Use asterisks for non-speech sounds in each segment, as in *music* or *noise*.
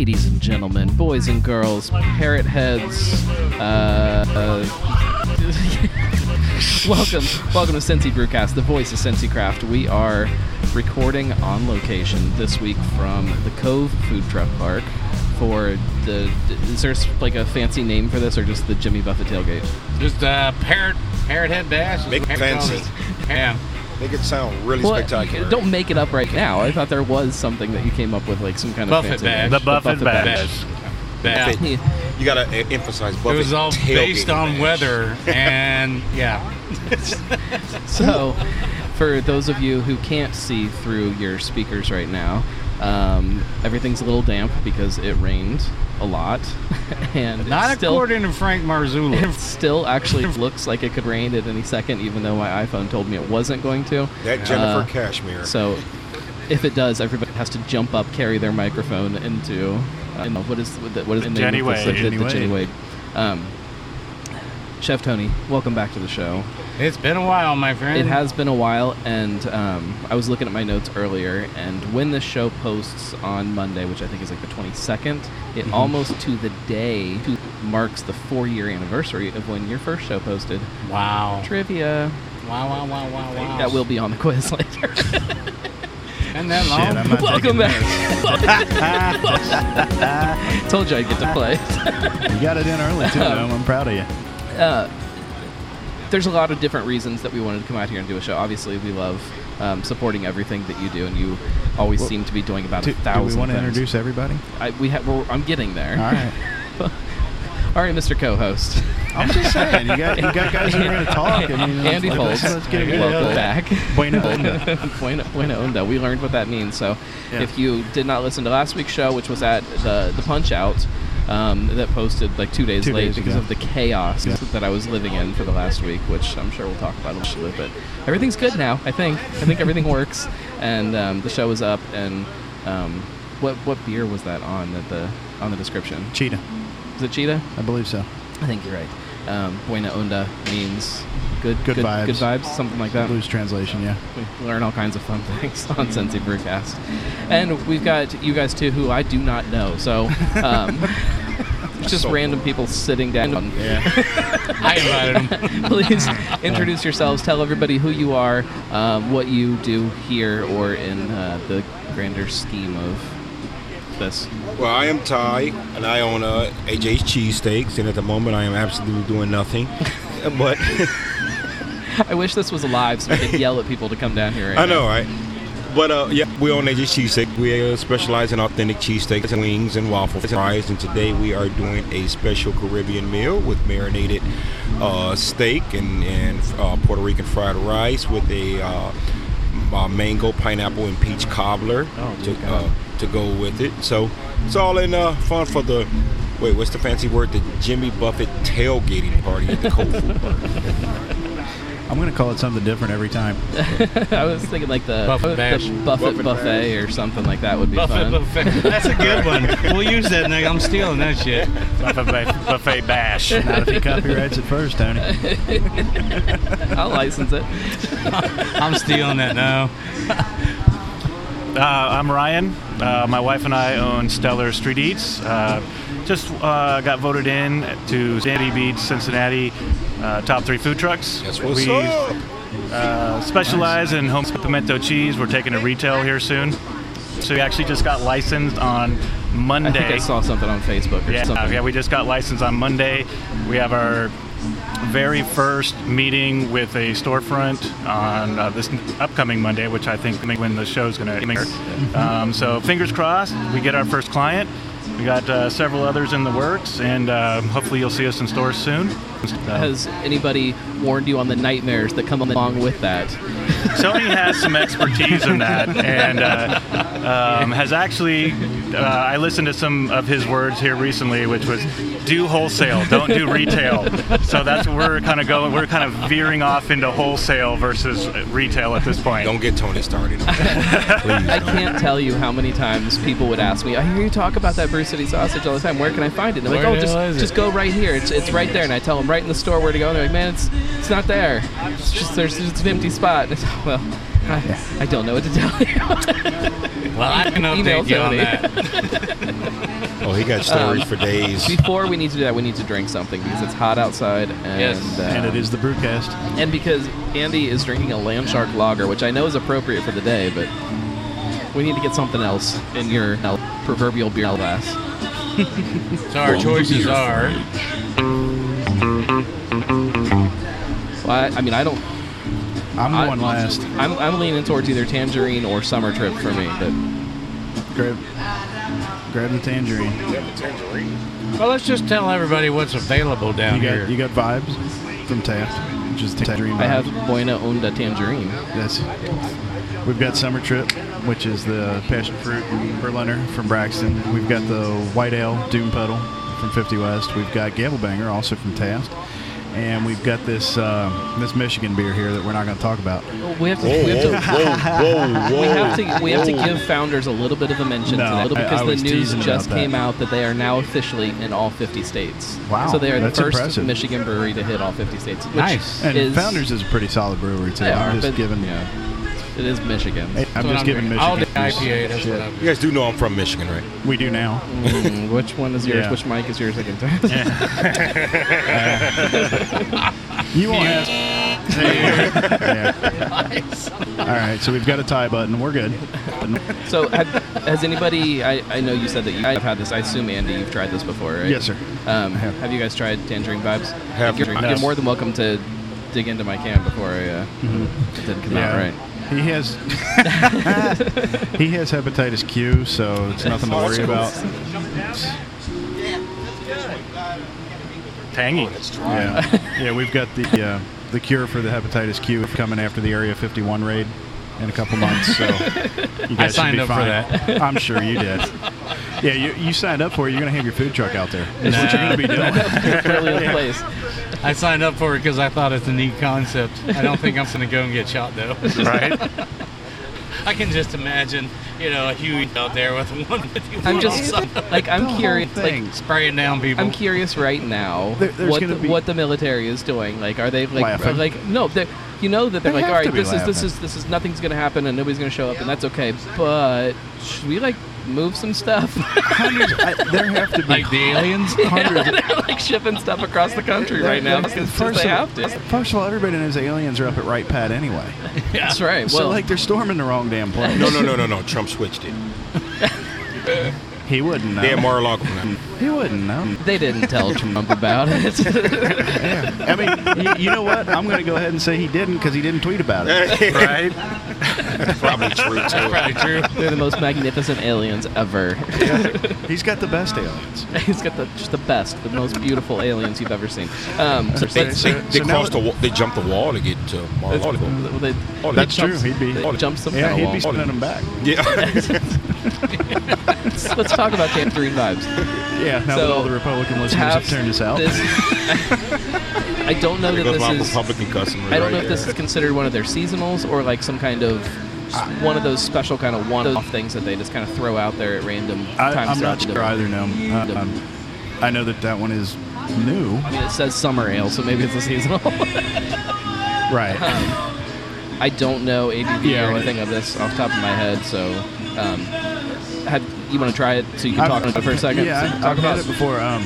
ladies and gentlemen, boys and girls, parrot heads, uh, uh, *laughs* welcome, welcome to Cincy Brewcast, the voice of Cincy Craft. We are recording on location this week from the Cove Food Truck Park for the. Is there like a fancy name for this, or just the Jimmy Buffett tailgate? Just uh, parrot, parrot head bash. Make it fancy. Yeah. Make it sound really Well, spectacular. don't make it up right now. I thought there was something that you came up with, like some kind of Buffett fancy badge. name. The Buffett badge. Bash. Buffett. You gotta emphasize Buffett. It was all based on bash. weather, and *laughs* yeah. *laughs* So, for those of you who can't see through your speakers right now, um, everything's a little damp because it rained a lot, *laughs* and Not it still, according to Frank Marzullo. *laughs* it still actually *laughs* looks like it could rain at any second, even though my iPhone told me it wasn't going to. That Jennifer Uh, Cashmere. So, if it does, everybody has to jump up, carry their microphone into uh, what is what is what is the name Jenny of? Wade. Like the, Jenny the Jenny Wade. Wade. Um, Chef Tony, welcome back to the show. It's been a while, my friend. It has been a while, and um, I was looking at my notes earlier, and when this show posts on Monday, which I think is like the 22nd, it Mm-hmm. almost to the day marks the four-year anniversary of when your first show posted. Wow. Trivia. Wow, wow, wow, wow, wow. That will be on the quiz later. *laughs* and that Shit, long? I'm not Welcome back. *laughs* *laughs* Told you I'd get to play. You got it in early too. Noam. I'm proud of you. uh, there's a lot of different reasons that we wanted to come out here and do a show. Obviously, we love um, supporting everything that you do, and you always Well, seem to be doing about Do, a do we want to introduce everybody? I we have. I'm getting there. All right. *laughs* All right, Mr. Co-host. I'm just saying. You got you got guys that are going to talk. I mean, Andy let's, Foltz. let's, let's get it Welcome back. Bueno onda. *laughs* Buena, buena onda. We learned what that means. So, Yeah. if you did not listen to last week's show, which was at the the Punch Out, um, that posted like two days Two late days because ago. of the chaos Yeah. that I was living in for the last week, which I'm sure we'll talk about a little bit. But everything's good now. I think. I think everything *laughs* works, and um, the show is up. And um, what what beer was that on at the on the description? Cheetah. Is it Cheetah? I believe so. I think you're right. Um, buena onda means good, Good vibes. good vibes, something like that. Loose translation. Yeah. We learn all kinds of fun *laughs* things on Cincy Brewcast, and we've got you guys too, who I do not know. So, um, it's *laughs* just So random people sitting down. Yeah. *laughs* I invited him. Please introduce yourselves. Tell everybody who you are, um, what you do here, or in uh, the grander scheme of this. well, I am Ty, and I own uh, AJ's Cheesesteaks, and at the moment I am absolutely doing nothing. *laughs* but I wish this was live so we could yell at people to come down here. Right I know, now. right? But uh, yeah, we own AJ's Cheesesteak. We uh, specialize in authentic cheesesteaks and wings and waffle fries. And today we are doing a special Caribbean meal with marinated uh, steak and, and uh, Puerto Rican fried rice with a uh, uh, mango, pineapple, and peach cobbler Oh, to, God. uh, to go with it. So it's all in uh, fun for the. Wait, what's the fancy word? The Jimmy Buffett tailgating party at the Cold Food Park. I'm going to call it something different every time. *laughs* I was thinking like the Buffett the. Buffett, Buffett buffet or something like that would be Buffet, fun. buffet. *laughs* That's a good one. We'll use that. Nigga. I'm stealing that shit. buffet, buffet bash. Not if he copyrights it first, Tony. *laughs* I'll license it. I'm stealing that now. Uh, I'm Ryan. Uh, my wife and I own Stellar Street Eats. Uh, just uh, got voted in to CityBeat, Cincinnati, uh, top three food trucks. That's what's we up. uh, specialize in home pimento cheese. We're taking to retail here soon. So we actually just got licensed on Monday. I think I saw something on Facebook or Yeah, something. yeah, we just got licensed on Monday. We have our very first meeting with a storefront on uh, this upcoming Monday, which I think when the show's going to air. Um, so fingers crossed, we get our first client. We got uh, several others in the works, and uh, hopefully you'll see us in stores soon. So, Has anybody warned you on the nightmares that come along with that? Tony has some expertise in that, and uh, um, has actually. Uh, I listened to some of his words here recently, which was "do wholesale, don't do retail." So that's what we're kind of going. We're kind of veering off into wholesale versus retail at this point. Don't get Tony started. on that. *laughs* Please. I can't tell you how many times people would ask me, I hear you talk about that Brew City sausage all the time. Where can I find it? And I'm like, oh, just, hell is it?" just go right here. It's, it's right there. And I tell them right in the store where to go. And they're like, man, it's it's not there. It's just there's it's an empty spot. And it's, *laughs* well, I, I don't know what to tell you. *laughs* Well, I can *laughs* Email update you on Tony. that. *laughs* Oh, he got stories for days. Before we need to do that, we need to drink something because it's hot outside, and Yes. uh, And it is the Brewcast. and because Andy is drinking a Landshark lager, which I know is appropriate for the day, but we need to get something else in your uh, proverbial beer glass. *laughs* So our choices are Well, I, I mean, I don't. I'm I- going last. I'm, I'm leaning towards either tangerine or summer trip for me, but Grab, grab the tangerine. well. Let's just tell everybody what's available down You here. got you got vibes from Taft, which is the tangerine. I have vibes. Buena Onda tangerine. Yes. We've got Summer Trip, which is the passion fruit Berliner from Braxton. We've got the White Ale Doom Pedal from 50 West. We've got Gamblebanger, also from Taft. And we've got this uh, this Michigan beer here that we're not going to talk about. We have to. Whoa, we have to whoa, whoa, *laughs* we have to we have to give founders a little bit of a mention No, today, I- because I the news just came out that they are now officially in all 50 states. Wow, So they are the first impressive. Michigan brewery to hit all 50 states. Which Nice. And is, Founders is a pretty solid brewery too. They I'm are, just but, giving. yeah, it is Michigan. Hey, I'm That's what just giving drinking. Michigan. All day juice. IPA. That's Shit. what I'm. You guys do know I'm from Michigan, right? We do now. Mm, which one is yours? Yeah. Which mic is yours i can *laughs* again? *laughs* You won't ask. *laughs* yeah. All right, so we've got a tie button. We're good. so have, has anybody? I, I know you said that you have had this. I assume Andy, you've tried this before, right? Yes, sir. Um, have. have you guys tried Tangerine Vibes? Have. You're, you're more than welcome to dig into my can before I, uh, it didn't come out right. He has *laughs* he has hepatitis Q, so it's nothing to worry about. Tangy. Yeah, yeah, we've got the uh, the cure for the hepatitis Q coming after the Area 51 raid in a couple months. So *laughs* you guys signed should be up for that. *laughs* I'm sure you did. Yeah, you, you signed up for it. You're gonna have your food truck out there. That's what you're gonna be doing. Brilliant *laughs* place. I signed up for it because I thought it's a neat concept. I don't think I'm going to go and get shot though. right? I can just imagine, you know, a Huey out there with *laughs* one. 151 I'm just like I'm curious. Like spraying down people. I'm curious right now There- what the, be- what the military is doing. Like, are they like are like no? You know that they're They like, all right, all to right, be this is this is this is nothing's gonna happen and nobody's gonna show up and that's okay. But should we like move some stuff? Hundreds. I, there have to be like the aliens. hundreds. they're like shipping stuff across the country right now. They're- It's just First they of, have to. first of all, everybody knows aliens are up at Wright-Patt anyway. *laughs* That's right. Well, so like they're storming the wrong damn place. No, no, no, no, no. Trump switched it. *laughs* He wouldn't know. Dan Mar-a-Lago. *laughs* He wouldn't know. they didn't tell *laughs* Trump about it. I mean, you, you know what? I'm going to go ahead and say he didn't because he didn't tweet about it. *laughs* right? Probably true too. Probably true. they're the most magnificent aliens ever. He's got the best aliens. He's got the just the best, the most beautiful aliens you've ever seen. Um, so They, let's- they, they so crossed the. They jumped the wall to get to Mar-a-Lago. they, Oh, that's true. He'd be- they jumped some Yeah, kind he'd be wall. spinning them back. Yeah. Let's, *laughs* let's talk about Tangerine vibes. Yeah, now So, that all the Republican listeners have turned us out. this- *laughs* I don't know There that this is. Republican customer. I don't right know if this there. is considered one of their seasonals or like some kind of one of those special kind of one-off things that they just kind of throw out there at random I, times. I'm not sure day. either. No, Uh, um, I know that that one is new. I mean, it says summer ale, so maybe it's a seasonal. *laughs* Right. I don't know ABV Yeah, or anything of this off the top of my head, so um, have, you want to try it so you can I've- talk about it for a second? Yeah, So talk I've about had it before. Um,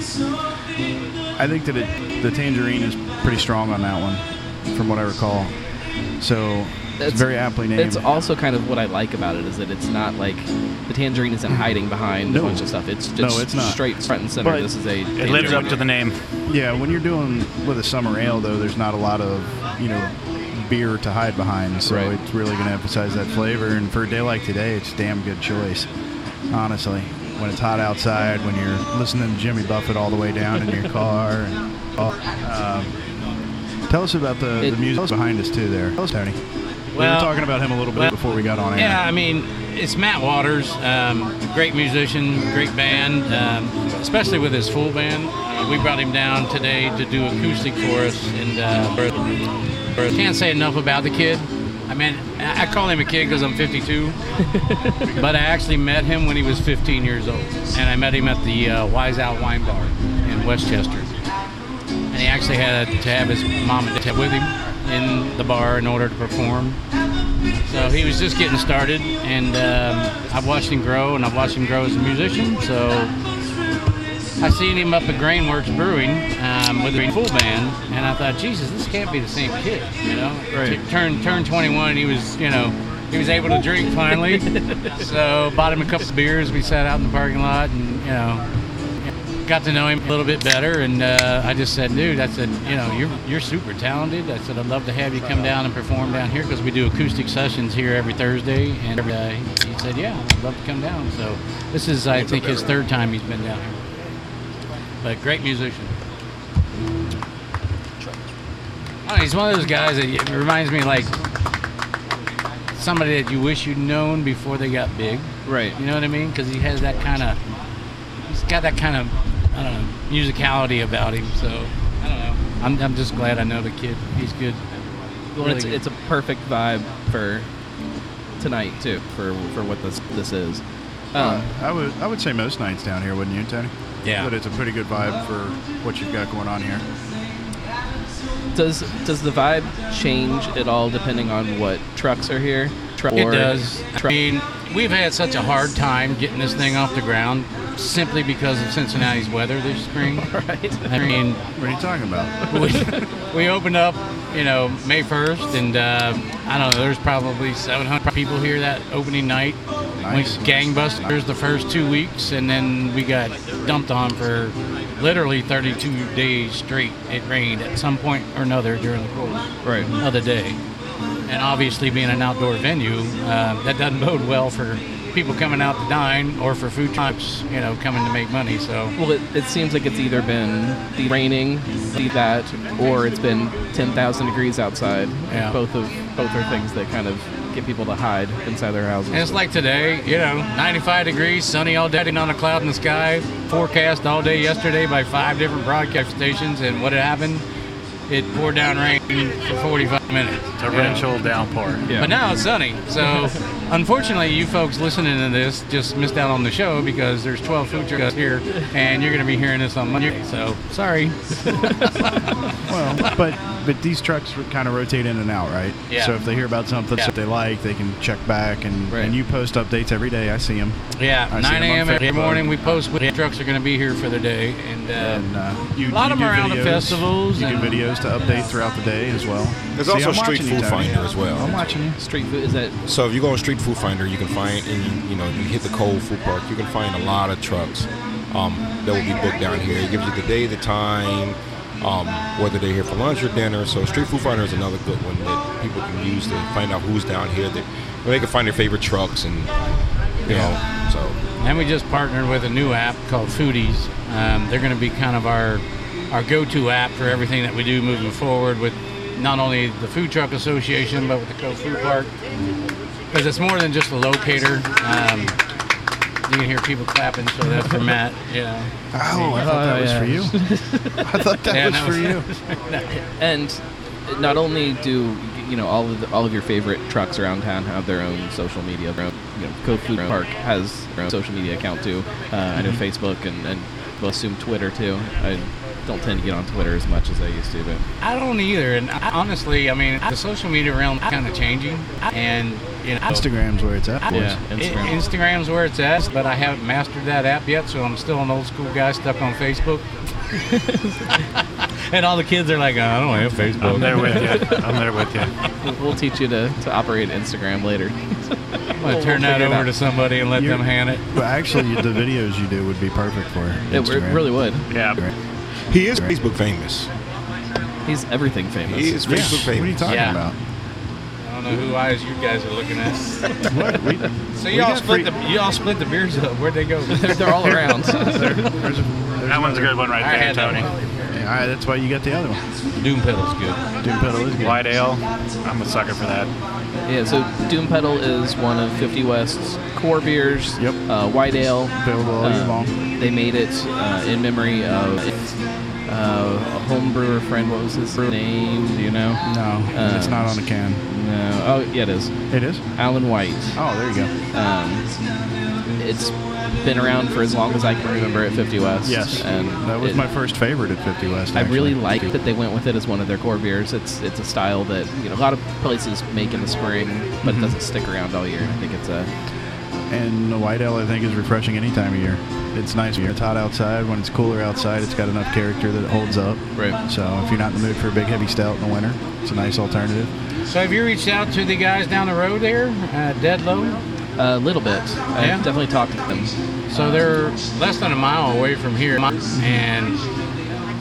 I think that it, the tangerine is pretty strong on that one, from what I recall. So it's, It's- very aptly named. It's also kind of what I like about it is that it's not like the tangerine isn't hiding behind No. a bunch of stuff. It's just No, it's not. straight front and center. But this is a. It lives up to the name. yeah, when you're doing with a summer ale, though, there's not a lot of you know beer to hide behind, so Right. it's really going to emphasize that flavor. And for a day like today, it's a damn good choice, honestly. When it's hot outside, when you're listening to Jimmy Buffett all the way down in your car, and, *laughs* um, tell us about the, It- the music behind us too. There, tell us, Tony. we were talking about him a little bit well, before we got on air. Yeah, I mean, it's Matt Waters, um, great musician, great band, um, especially with his full band. Uh, we brought him down today to do acoustic for us, and uh, can't say enough about the kid. I mean, I call him a kid because I'm 52, *laughs* but I actually met him when he was 15 years old, and I met him at the uh, Wise Out Wine Bar in Westchester. And he actually had to have his mom and dad with him in the bar in order to perform. So he was just getting started, and um, I've watched him grow, and I've watched him grow as a musician. So I seen him up at Grainworks Brewing um, with a full band, and I thought, Jesus, this can't be the same kid, you know? Right. Turned turned 21, and he was, you know, he was able to drink finally. *laughs* so bought him a couple of beers. We sat out in the parking lot, and you know, got to know him a little bit better. And uh, I just said, dude, I said, you know, you're you're super talented. I said, I'd love to have you come down and perform down here because we do acoustic sessions here every Thursday. And uh, he said, yeah, I'd love to come down. So this is, I think, his third time he's been down here. But great musician. Oh, he's one of those guys that reminds me like somebody that you wish you'd known before they got big. Right. You know what I mean? Because he has that kind of, he's got that kind of, I don't know, musicality about him. So I don't know. I'm, I'm just glad I know the kid. He's good. Well, Really it's, good. it's a perfect vibe for tonight too, for for what this this is. Um, Uh, I would I would say most nights down here, wouldn't you, Tony? Yeah. But it's a pretty good vibe for what you've got going on here. does does the vibe change at all depending on what trucks are here? Tru- It or does. I mean, we've had such a hard time getting this thing off the ground simply because of Cincinnati's weather this spring. *laughs* right. I mean, What are you talking about? *laughs* we, we opened up, you know, May 1st, and uh, I don't know, there's probably 700 people here that opening night. Nice. Went gangbusters the first two weeks, and then we got dumped on for literally 32 days straight. It rained at some point or another during the course Right. of the day. And obviously, being an outdoor venue, uh, that doesn't bode well for people coming out to dine or for food trucks, you know, coming to make money. So Well, it, it seems like it's either been the raining, the that, or it's been 10,000 degrees outside. Yeah. Both of both are things that kind of get people to hide inside their houses. And it's like today, you know, 95 degrees, sunny all day, not a cloud in the sky. Forecast all day yesterday by five different broadcast stations, and what it happened? It poured down rain for 45 minutes. Torrential downpour. Yeah. But now it's sunny. So, *laughs* unfortunately, you folks listening to this just missed out on the show because there's 12 food trucks here, and you're going to be hearing this on Monday. So, sorry. *laughs* well, but but these trucks kind of rotate in and out, right? Yeah. So if they hear about something Yeah. that they like, they can check back, and Right. and you post updates every day. I see them. Yeah, I 9 a.m. every morning we post what trucks are going to be here for the day, and, uh, And uh, you, a lot of them are out at festivals You do videos to update throughout the day as well. There's See, also I'm Street Food Finder as well. I'm watching you. Street food is that So if you go on Street Food Finder, you can find, and you, you know, you hit the Cold Food Park, you can find a lot of trucks um, that will be booked down here. It gives you the day, the time, um, whether they're here for lunch or dinner. So Street Food Finder is another good one that people can use to find out who's down here. That they can find their favorite trucks and you know. So And we just partnered with a new app called Foodies. Um, they're going to be kind of our our go-to app for everything that we do moving forward with not only the Food Truck Association but with the Co Food Park because it's more than just a locator. Um, you can hear people clapping, so that's for Matt. Yeah. Oh, I thought that was yeah. for you. *laughs* I thought that Yeah, was no. for you. *laughs* and not only do you know all of the, all of your favorite trucks around town have their own social media. Their own, you know, Co Food Park has their own social media account too. Uh, I know Facebook and and we'll assume Twitter too. I don't tend to get on Twitter as much as I used to, but I don't either, and I, honestly, I mean, the social media realm is kind of changing, and you know, Instagram's where it's at. I- boys. Yeah, Instagram. I- Instagram's where it's at, but I haven't mastered that app yet, so I'm still an old school guy stuck on Facebook. *laughs* and all the kids are like, I don't have Facebook. I'm there with you. I'm there with you. we'll, we'll teach you to, to operate Instagram later. I'm gonna We'll turn that over to somebody and let You're- them hand it. But actually, the videos you do would be perfect for It Instagram. re- really would. Yeah. He is Facebook famous. He's everything famous. He is Yeah. Facebook What are you talking Yeah. about? I don't know who eyes you guys are looking at. *laughs* What? We, So we y'all got split free- the y'all split the beers up. Where'd they go? *laughs* they're, they're all around. *laughs* That one's a good one right I there, had that Tony. Yeah, all right, that's why you got the other one. Doom pedal's good. Doom pedal is good. White ale. I'm a sucker for that. yeah, so Doom Pedal is one of 50 West's core beers. Yep. Uh, white ale. Available all year Um, long. They made it uh, in memory of uh, a home brewer friend. What was his name? Do you know? No, it's uh, not on the can. No. Oh, yeah, it is. It is. Alan White. Oh, there you go. Um, it's been around for as long as I can remember at 50 West. Yes, and that was it- my first favorite at 50 West. I really like that they went with it as one of their core beers. It's it's a style that you know a lot of places make in the spring, but it doesn't stick around all year. I think it's a And the white ale, I think, is refreshing any time of year. It's nice when it's hot outside. When it's cooler outside, it's got enough character that it holds up. Right. So if you're not in the mood for a big heavy stout in the winter, it's a nice alternative. So have you reached out to the guys down the road there, uh, Dead Low? a little bit. I Yeah? definitely talked to them. So they're less than a mile away from here, and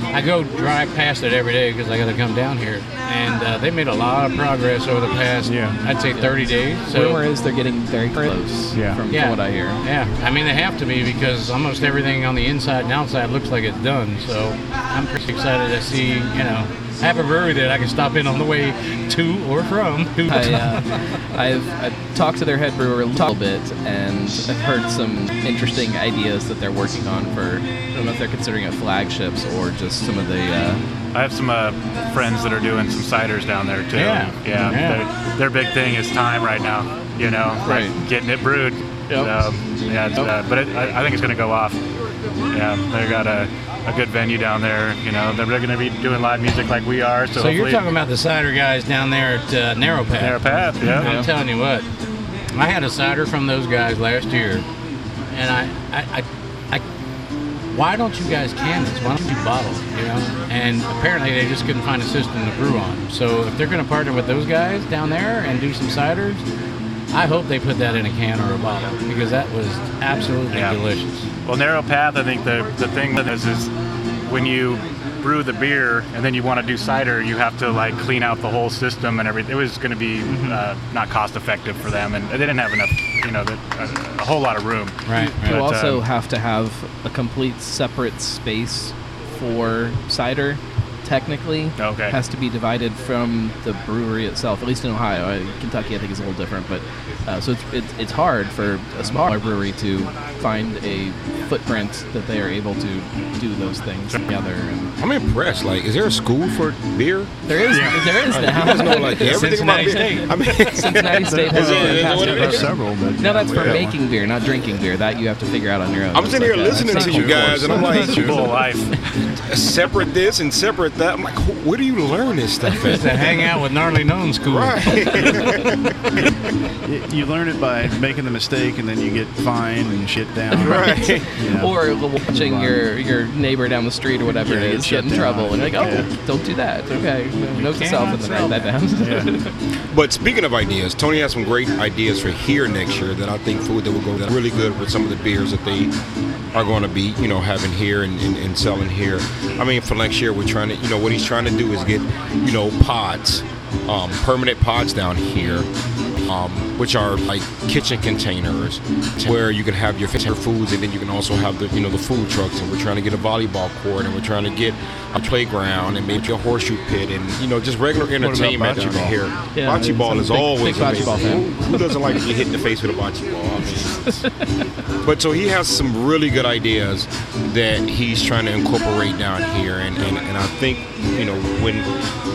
I go drive past it every day because I got to come down here. And uh, they made a lot of progress over the past, Yeah. I'd say, 30 days. So Rumor is they're getting very close. Yeah. From, Yeah. from what I hear. Yeah, I mean they have to be because almost everything on the inside and outside looks like it's done. So I'm pretty excited to see, you know, have a brewery that I can stop in on the way to or from. I, uh, I've, I've talked to their head brewer a little bit, and I've heard some interesting ideas that they're working on for. I don't know if they're considering it flagships or just some of the. Uh, I have some uh, friends that are doing some ciders down there too. Yeah. yeah. Yeah. Their, their big thing is time right now. You know, Right. like getting it brewed. Yep. So, yeah, it's, uh, but it, I, I think it's going to go off. Yeah, they got a, a good venue down there. You know, they're going to be doing live music like we are. So, So you're talking about the cider guys down there at uh, Narrow Path. Narrow Path, yeah. I'm telling you what, I had a cider from those guys last year, and I, I, I, I why don't you guys can this? Why don't you bottle? it, You know, and apparently they just couldn't find a system to brew on. So if they're going to partner with those guys down there and do some ciders, I hope they put that in a can or a bottle because that was absolutely Yeah. delicious. Well, narrow path. I think the the thing with this is when you brew the beer and then you want to do cider, you have to like clean out the whole system and everything. It was going to be uh, not cost effective for them, and they didn't have enough, you know, the, a, a whole lot of room. Right. You But, also um, have to have a complete separate space for cider. Technically, Okay. has to be divided from the brewery itself. At least in Ohio, Uh, Kentucky, I think is a little different. But uh, so it's, it's it's hard for a smaller brewery to find a footprint that they are able to do those things together. And I'm impressed. Like, is there a school for beer? there is there is You now. guys know like *laughs* everything about Cincinnati beer. I mean, *laughs* Cincinnati State has Is it- it what fantastic There are several, but No, that's for yeah. making beer, not drinking beer. That you have to figure out on your own. I'm It's sitting here like, uh, listening to you true. guys, and I'm like, Full life. separate this and separate that. I'm like, where do you learn this stuff to hang out with gnarly known school. Right. *laughs* Y- You learn it by making the mistake, and then you get fined and shit down. *laughs* Right. You know. Or watching your, your neighbor down the street or whatever Yeah, it get is shut get in down. trouble, and you're like, oh, Yeah. don't do that. Okay, note to self and then write that down. yeah. *laughs* But speaking of ideas, Tony has some great ideas for here next year that I think food that will go really good with some of the beers that they are going to be, you know, having here and, and, and selling here. I mean, for next year, we're trying to, you know, what he's trying to do is get, you know, pods, um, permanent pods down here, um, which are like kitchen containers where you can have your foods and then you can also have the, you know, the food trucks. And we're trying to get a volleyball court and we're trying to get a playground and maybe a horseshoe pit and, you know, just regular entertainment bocce ball? here. Yeah, bocce ball is big- always big bocce ball fan. Who, doesn't like to get hit in the face with a bocce ball? I mean, but so he has some really good ideas that he's trying to incorporate down here, and, and, and I think you know when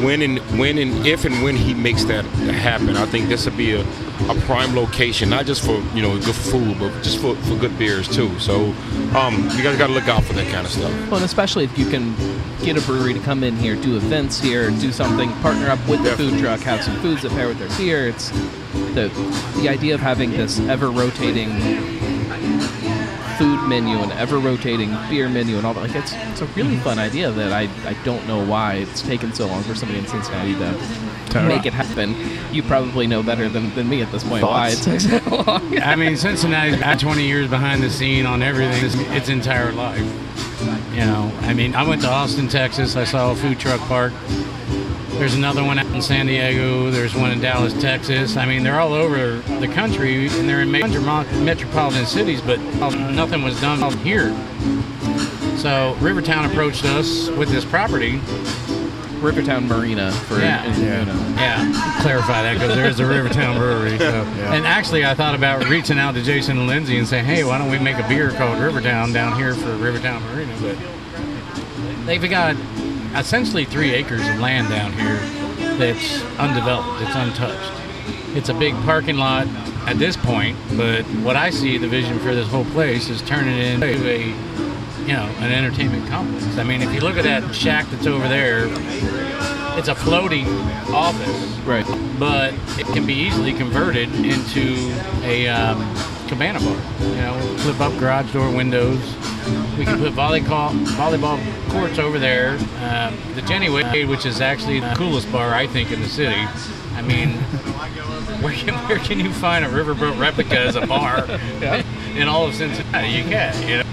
when and when and if and when he makes that happen, I think this will be a, a prime location, not just for you know good food, but just for, for good beers too. So um, you guys got to look out for that kind of stuff. Well, and especially if you can get a brewery to come in here, do events here, do something, partner up with the food truck, have some foods that pair with their beer. It's the the idea of having this ever rotating food menu and ever rotating beer menu and all that. Like it's it's a really fun idea that I I don't know why it's taken so long for somebody in Cincinnati to Totally. make it happen. You probably know better than, than me at this point why it Thoughts? took so long. I mean, Cincinnati's got 20 years behind the scene on everything its, its entire life. You know, I mean, I went to Austin, Texas. I saw a food truck park. There's another one out in San Diego. There's one in Dallas, Texas. I mean, they're all over the country and they're in major metropolitan cities, but nothing was done here. So Rivertown approached us with this property. Rivertown Marina for Yeah. in- Yeah. you know. Yeah, clarify that because there's a Rivertown Brewery. So. Yeah. And actually, I thought about reaching out to Jason and Lindsay and saying, "Hey, why don't we make a beer called Rivertown down here for Rivertown Marina?" But they've got essentially three acres of land down here that's undeveloped, it's untouched. It's a big parking lot, at this point. But what I see, the vision for this whole place is turning it into a, you know, an entertainment complex. I mean, if you look at that shack that's over there, it's a floating office, Right. but it can be easily converted into a um, cabana bar. You know, flip up garage door windows. We can put volleyball volleyball courts over there. Um, the Jenny Wade, which is actually the coolest bar I think in the city. I mean, *laughs* where can, where can you find a riverboat replica as a bar *laughs* *laughs* in all of Cincinnati? You can, you know.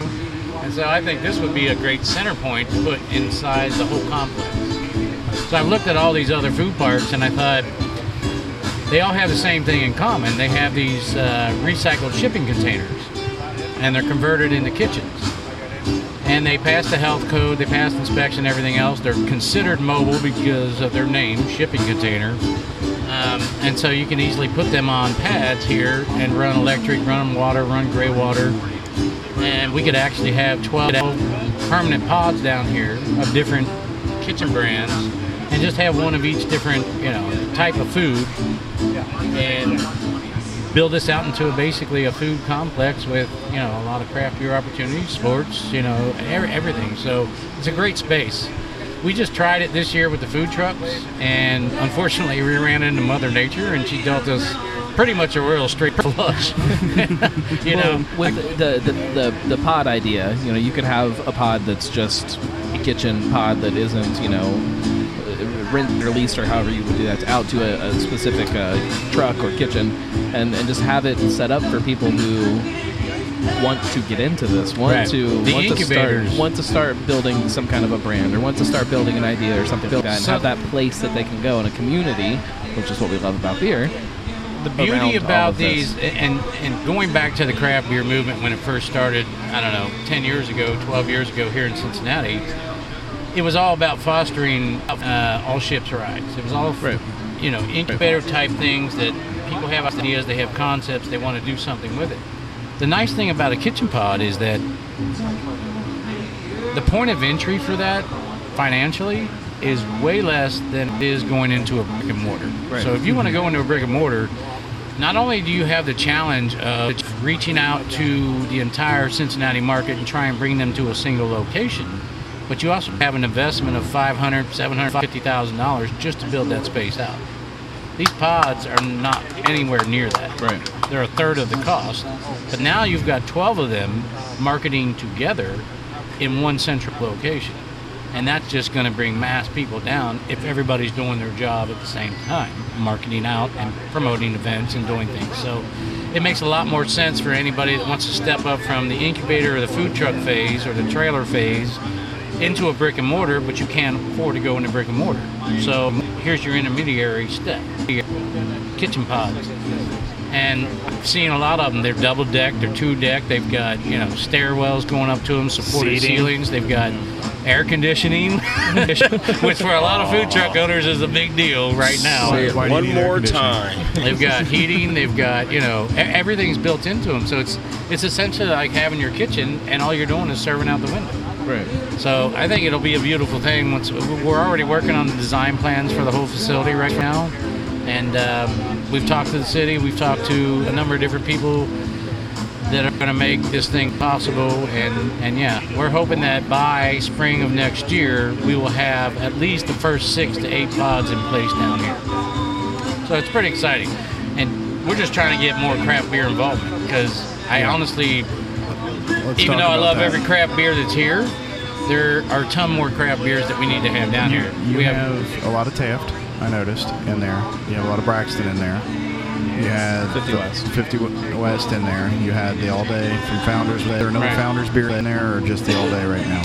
So I think this would be a great center point to put inside the whole complex. So I've looked at all these other food parks and I thought they all have the same thing in common. They have these uh, recycled shipping containers and they're converted into kitchens. And they pass the health code, they pass inspection, everything else. They're considered mobile because of their name, shipping container. Um, and so you can easily put them on pads here and run electric, run water, run gray water. And we could actually have 12 permanent pods down here of different kitchen brands and just have one of each different, you know, type of food and build this out into a, basically a food complex with, you know, a lot of craft beer opportunities, sports, you know, every, everything. So it's a great space. We just tried it this year with the food trucks, and unfortunately, we ran into Mother Nature, and she dealt us pretty much a real straight *laughs* flush. *laughs* you know, Well, with the, the, the, the pod idea, you know, you could have a pod that's just a kitchen pod that isn't, you know, rent or leased or however you would do that out to a, a specific uh, truck or kitchen and, and just have it set up for people who want to get into this, want Right. to The want to start want to start building some kind of a brand or want to start building an idea or something like that and So- have that place that they can go in a community, which is what we love about beer. the beauty about this. these and and going back to the craft beer movement when it first started i don't know 10 years ago 12 years ago here in cincinnati it was all about fostering uh, all ships rise it was all Right. you know incubator type things that people have ideas they have concepts they want to do something with it the nice thing about a kitchen pod is that the point of entry for that financially is way less than it is going into a brick and mortar. Right. So if you want to go into a brick and mortar, not only do you have the challenge of reaching out to the entire Cincinnati market and try and bring them to a single location, but you also have an investment of five hundred, seven hundred fifty thousand dollars just to build that space out. These pods are not anywhere near that. Right. They're a third of the cost. But now you've got 12 of them marketing together in one central location. And that's just going to bring mass people down if everybody's doing their job at the same time, marketing out and promoting events and doing things. So it makes a lot more sense for anybody that wants to step up from the incubator or the food truck phase or the trailer phase into a brick and mortar, but you can't afford to go into brick and mortar. So here's your intermediary step kitchen pods. And I've seen a lot of them. They're double decked, they're two decked. They've got you know stairwells going up to them, supported Seating. ceilings. They've got air conditioning, *laughs* which for a lot of food truck owners is a big deal right now. Say it. Why do you One more time. *laughs* They've got heating. They've got you know everything's built into them. So it's it's essentially like having your kitchen, and all you're doing is serving out the window. Right. So I think it'll be a beautiful thing. Once we're already working on the design plans for the whole facility right now, and um, we've talked to the city. We've talked to a number of different people that are going to make this thing possible. And and yeah, we're hoping that by spring of next year we will have at least the first six to eight pods in place down here. So it's pretty exciting, and we're just trying to get more craft beer involvement because I honestly Let's even though I love that. every craft beer that's here, there are a ton more craft beers that we need to have down here. You we have a lot of Taft, I noticed, in there. You have a lot of Braxton in there. You had 50 West. 50 West in there. You had the All Day from Founders. Is there another Right. Founders beer in there, or just the All Day right now?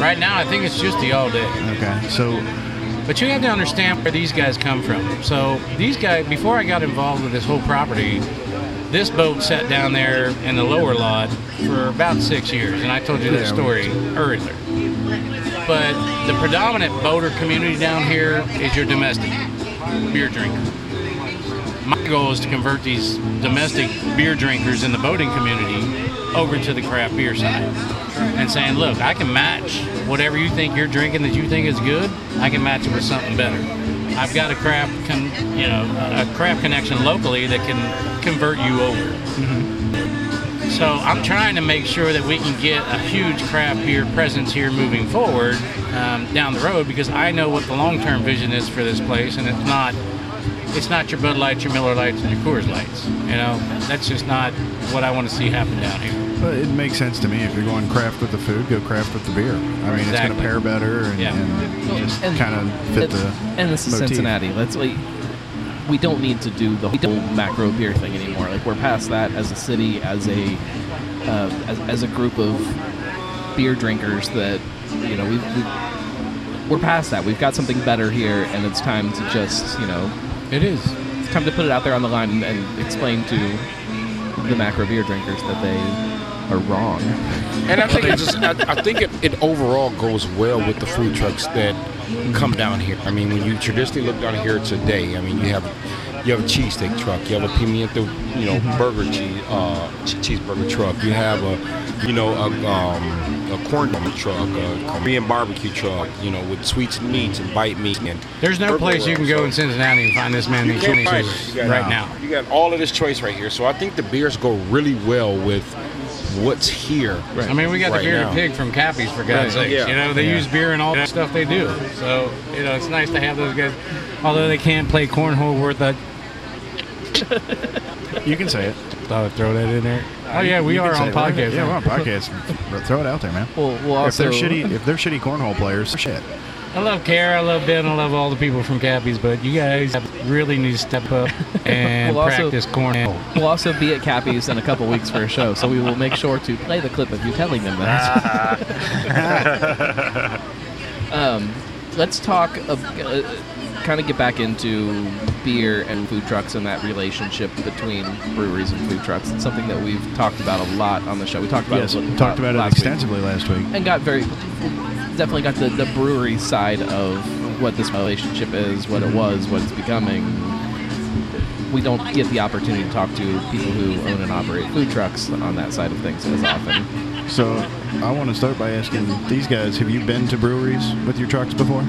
right now, I think it's just the all day. Okay, so But you have to understand where these guys come from. So these guys, before I got involved with this whole property, this boat sat down there in the lower lot for about six years, and I told you that story earlier. But the predominant boater community down here is your domestic beer drinker. My goal is to convert these domestic beer drinkers in the boating community over to the craft beer side and saying, look, I can match whatever you think you're drinking that you think is good, I can match it with something better. I've got a craft, con- you know, a craft connection locally that can convert you over. So I'm trying to make sure that we can get a huge craft beer presence here moving forward um, down the road because I know what the long-term vision is for this place, and it's not it's not your Bud Lights, your Miller Lights, and your Coors Lights. You know, that's just not what I want to see happen down here. But it makes sense to me if you're going craft with the food, go craft with the beer. I mean, it's going to pair better and, Yeah. and just kind of fit the. and this is motif. Cincinnati. Let's like we don't need to do the whole macro beer thing anymore. Like we're past that as a city, as a uh, as, as a group of beer drinkers that you know we, we we're past that. We've got something better here, and it's time to just you know It is. it's time to put it out there on the line and, and explain to the macro beer drinkers that they are wrong. And I think it just, I, I think it, it overall goes well with the food trucks that come down here. I mean, when you traditionally look down here today, I mean, you have you have a cheesesteak truck, you have a pimiento, you know, burger cheese uh, ch- cheeseburger truck, you have a, you know, a, um, a corn dog truck, a Korean barbecue truck, you know, with sweets and meats and bite meat and. There's no place you can go in Cincinnati and find this man you can't find choices it. You got- right now. You got all of this choice right here, so I think the beers go really well with what's here. I mean, we got Right the bearded now. pig from Cappy's for God's Right. sakes. Yeah. You know, they Yeah. use beer in all the stuff they do. So you know, it's nice to have those guys. Although they can't play cornhole worth a *laughs* You can say it. Thought I'd throw that in there. Oh yeah, we You are on say podcast. Yeah, we're on podcast. Throw it out there, man. We'll, we'll if they're shitty, if they're shitty cornhole players, shit. I love Kara, I love Ben, I love all the people from Cappy's, but you guys have really need to step up *laughs* and We'll also- practice cornhole. We'll also be at Cappy's in a couple weeks for a show, so we will make sure to play the clip of you telling them that. *laughs* um, let's talk, uh, kind of get back into beer and food trucks and that relationship between breweries and food trucks. It's something that we've talked about a lot on the show. We talked about Yes, it, we talked lot about it last week. extensively last week. and got very definitely got the, the brewery side of what this relationship is, what it was, what it's becoming. We don't get the opportunity to talk to people who own and operate food trucks on that side of things as often. So I want to start by asking these guys: Have you been to breweries with your trucks before?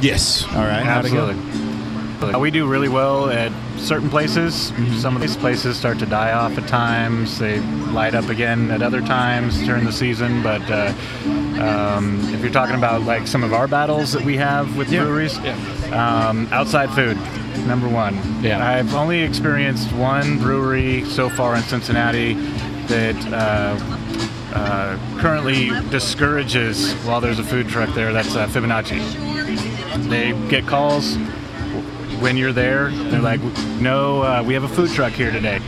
Yes. All right, how'd it go? Uh, we do really well at certain places. Mm-hmm. Some of these places start to die off at times. They light up again at other times during the season. But uh, um, if you're talking about like some of our battles that we have with Yeah. breweries, um, outside food, number one. Yeah. I've only experienced one brewery so far in Cincinnati that uh, uh, currently discourages while there's a food truck there. That's uh, Fibonacci. They get calls when you're there. They're like, "No, uh, we have a food truck here today."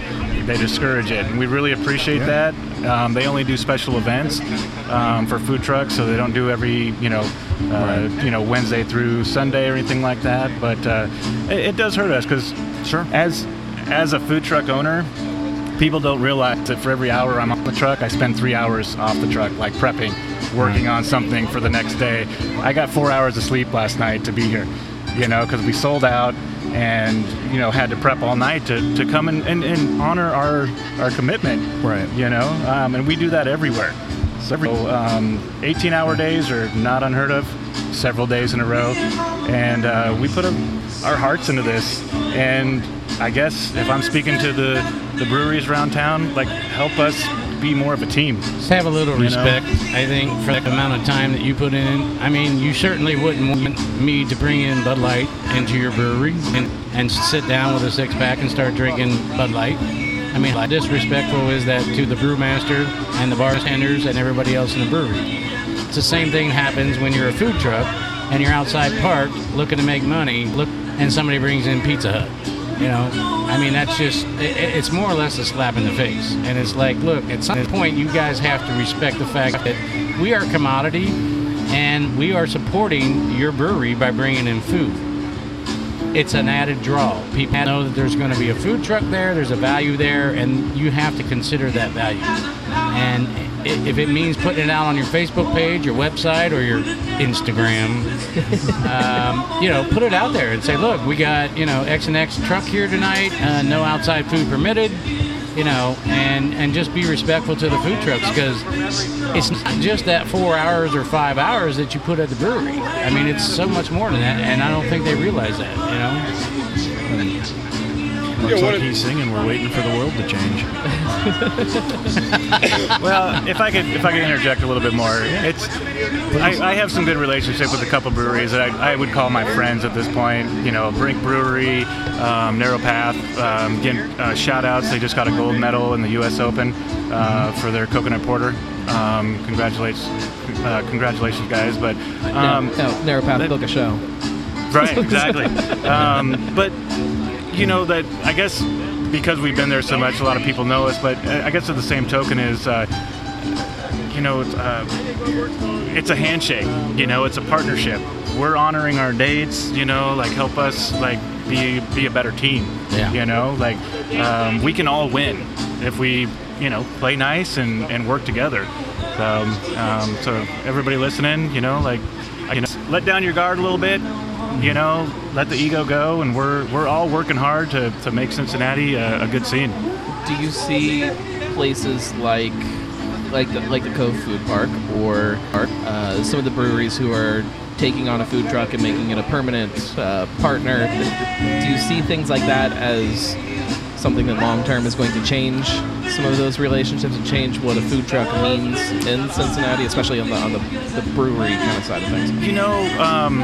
They discourage it, and we really appreciate that. Um, they only do special events um, for food trucks, so they don't do every you know, uh, you know Wednesday through Sunday or anything like that. But uh, it, it does hurt us because Sure. as as a food truck owner, people don't realize that for every hour I'm on the truck, I spend three hours off the truck, like prepping, working on something for the next day. I got four hours of sleep last night to be here, you know, because we sold out and you know had to prep all night to, to come and, and, and honor our our commitment. Right. you know um, and we do that everywhere. So um, 18 hour days are not unheard of several days in a row. And uh, we put a, our hearts into this. And i guess if i'm speaking to the the breweries around town like help us be more of a team Just have a little You know? respect, I think, for the amount of time that you put in. I mean, you certainly wouldn't want me to bring in Bud Light into your brewery and, and sit down with a six pack and start drinking Bud Light. I mean, how disrespectful is that to the brewmaster and the bartenders and everybody else in the brewery? It's the same thing happens when you're a food truck and you're outside parked looking to make money, look, and somebody brings in Pizza Hut. You know, I mean, that's just, it, it's more or less a slap in the face. And it's like, look, at some point, you guys have to respect the fact that we are a commodity and we are supporting your brewery by bringing in food. It's an added draw. People know that there's going to be a food truck there, there's a value there, and you have to consider that value. And if it means putting it out on your Facebook page, your website, or your Instagram, *laughs* um, you know, put it out there and say, look, we got, you know, X and X truck here tonight, uh, no outside food permitted. you know, and and just be respectful to the food trucks because it's not just that four hours or five hours that you put at the brewery. I mean, it's so much more than that, and I don't think they realize that. You know. Looks like he's singing. We're waiting for the world to change. *laughs* well, if I could, if I could interject a little bit more, it's I, I have some good relationship with a couple breweries that I, I would call my friends at this point. You know, Brink Brewery, um, Narrow Path. Um, again, uh, shout outs. They just got a gold medal in the U.S. Open uh, for their coconut porter. Um, congratulations, uh, congratulations, guys! But um, no, no, Narrow Path book a show. Right, exactly. *laughs* um, but you know that I guess because we've been there so much, a lot of people know us. But uh, I guess at the same token is, uh, you know, uh, it's a handshake. You know, it's a partnership. We're honoring our dates. You know, like help us like be be a better team. Yeah. You know, like um, we can all win if we you know play nice and, and work together. So, um, so everybody listening, you know, like you know, let down your guard a little bit you know, let the ego go, and we're we're all working hard to, to make Cincinnati a, a good scene. Do you see places like like the, like the Cove Food Park or uh, some of the breweries who are taking on a food truck and making it a permanent uh, partner? Do you see things like that as something that long term is going to change some of those relationships and change what a food truck means in Cincinnati, especially on the on the, the brewery kind of side of things? You know. Um,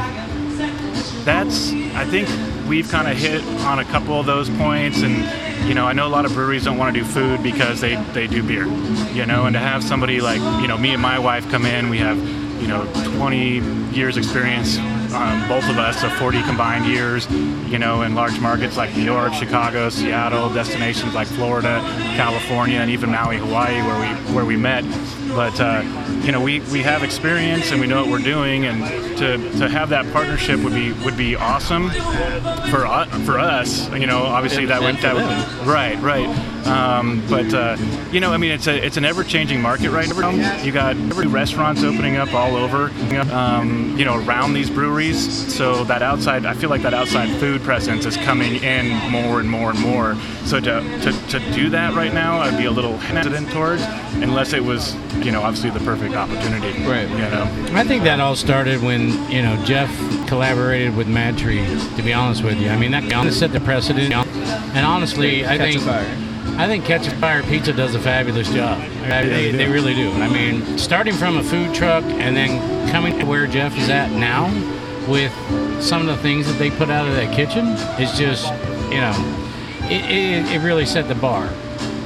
that's I think we've kind of hit on a couple of those points and you know I know a lot of breweries don't want to do food because they they do beer you know and to have somebody like you know me and my wife come in we have you know 20 years experience um, both of us, so 40 combined years, you know, in large markets like New York, Chicago, Seattle, destinations like Florida, California, and even Maui, Hawaii, where we where we met. But uh, you know, we, we have experience and we know what we're doing, and to, to have that partnership would be would be awesome for us, for us. You know, obviously that for that would right right. Um, but uh, you know, I mean, it's a it's an ever changing market right now. You got every restaurants opening up all over, um, you know, around these breweries. So that outside, I feel like that outside food presence is coming in more and more and more. So to to, to do that right now, I'd be a little hesitant towards, unless it was, you know, obviously the perfect opportunity. Right. You know. I think that all started when you know Jeff collaborated with MadTree. To be honest with you, I mean that kind of set the precedent. And honestly, I Catch think Fire. I think Catch a Fire Pizza does a fabulous job. I- they, they really do. I mean, starting from a food truck and then coming to where Jeff is at now, with some of the things that they put out of that kitchen, is just you know, it, it, it really set the bar.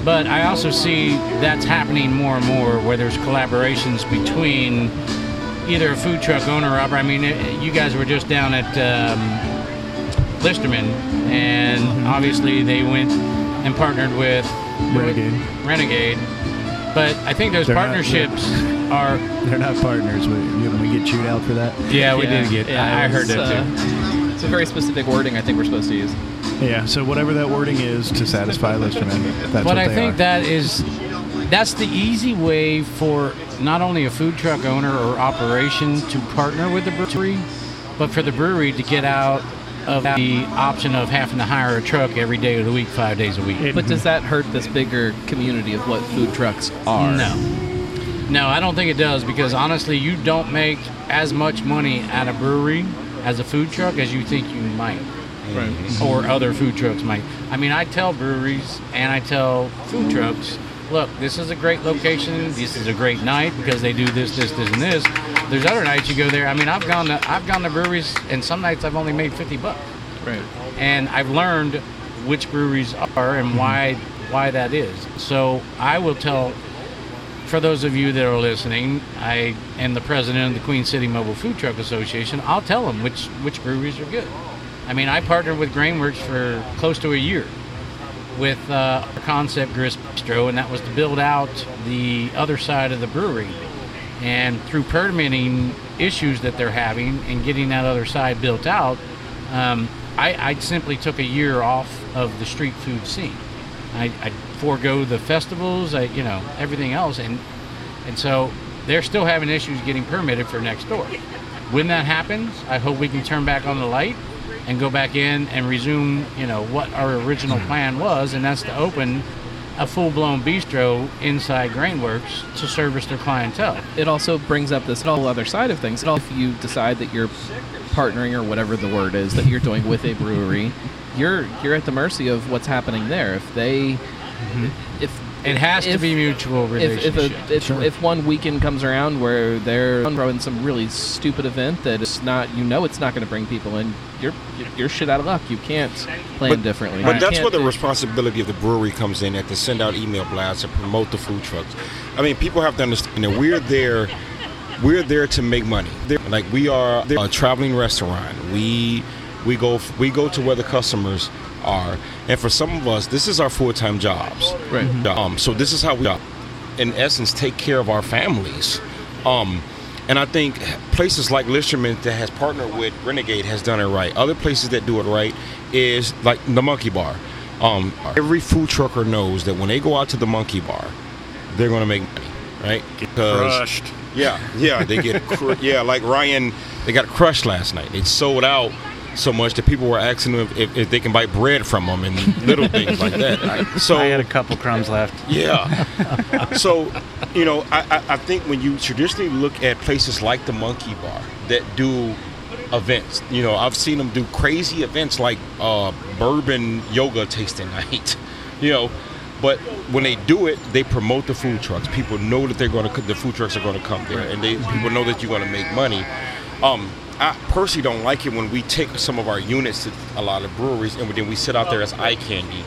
But I also see that's happening more and more where there's collaborations between either a food truck owner or operator. I mean, it, you guys were just down at um, Listermann, and obviously they went and partnered with Renegade. Renegade. But I think those They're not- partnerships are. They're not partners. We, you know, we get chewed out for that. Yeah, we did get. yeah, I, I heard it's, that too. uh, It's a very specific wording I think we're supposed to use. Yeah. So whatever that wording is to satisfy Listermann, that's but what I they think are. that is that's the easy way for not only a food truck owner or operation to partner with the brewery, but for the brewery to get out of the option of having to hire a truck every day of the week, five days a week. It- But does that hurt this bigger community of what food trucks are? No. No, I don't think it does because honestly, you don't make as much money at a brewery as a food truck as you think you might. Mm-hmm. Or other food trucks might. I mean, I tell breweries and I tell food trucks, look, this is a great location. This is a great night because they do this, this, this, and this. There's other nights you go there. I mean, I've gone to I've gone to breweries and some nights I've only made 50 bucks Right. and I've learned which breweries are and mm-hmm. why why that is. So I will tell for those of you that are listening, I am the president of the Queen City Mobile Food Truck Association. I'll tell them which which breweries are good. I mean, I partnered with Grainworks for close to a year with uh, our concept Grist Bistro, and that was to build out the other side of the brewery. And through permitting issues that they're having and getting that other side built out, um, I, I simply took a year off of the street food scene. I, I forego the festivals, I, you know, everything else, and and so they're still having issues getting permitted for next door. When that happens, I hope we can turn back on the light and go back in and resume, you know, what our original hmm. plan was, and that's to open a full-blown bistro inside Grainworks to service their clientele. it also brings up this whole other side of things. If you decide that you're partnering or whatever the word is that you're doing with a brewery, you're you're at the mercy of what's happening there. If they, mm-hmm. if It has to be mutual if relationship. if, a, if, if one weekend comes around where they're throwing some really stupid event that it's not you know it's not going to bring people in you're you're shit out of luck you can't plan differently But You that's where the responsibility of the brewery comes in, at to send out email blasts and promote the food trucks. I mean, people have to understand that we're there. We're there to make money. They're- like we are a traveling restaurant. We we go we go to where the customers are, and for some of us, this is our full time jobs. Right. Um, so this is how we, in essence, take care of our families. Um, and I think places like Listermann that has partnered with Renegade has done it right. Other places that do it right is like the Monkey Bar. Um, every food trucker knows that when they go out to the Monkey Bar, they're going to make money, right? Because Crushed. yeah, yeah, they get cr- *laughs* yeah, like Ryan, they got crushed last night. They sold out so much that people were asking them if, if they can buy bread from them and *laughs* little things like that. So I had a couple crumbs left. yeah. *laughs* so, you know, I, I, I think when you traditionally look at places like the Monkey Bar that do events, you know, I've seen them do crazy events like uh, bourbon yoga tasting night, *laughs* you know. But when they do it, they promote the food trucks. People know that they're going to the food trucks are going to come there, and they people know that you're going to make money. Um, I personally don't like it when we take some of our units to a lot of breweries and then we sit out there as eye candy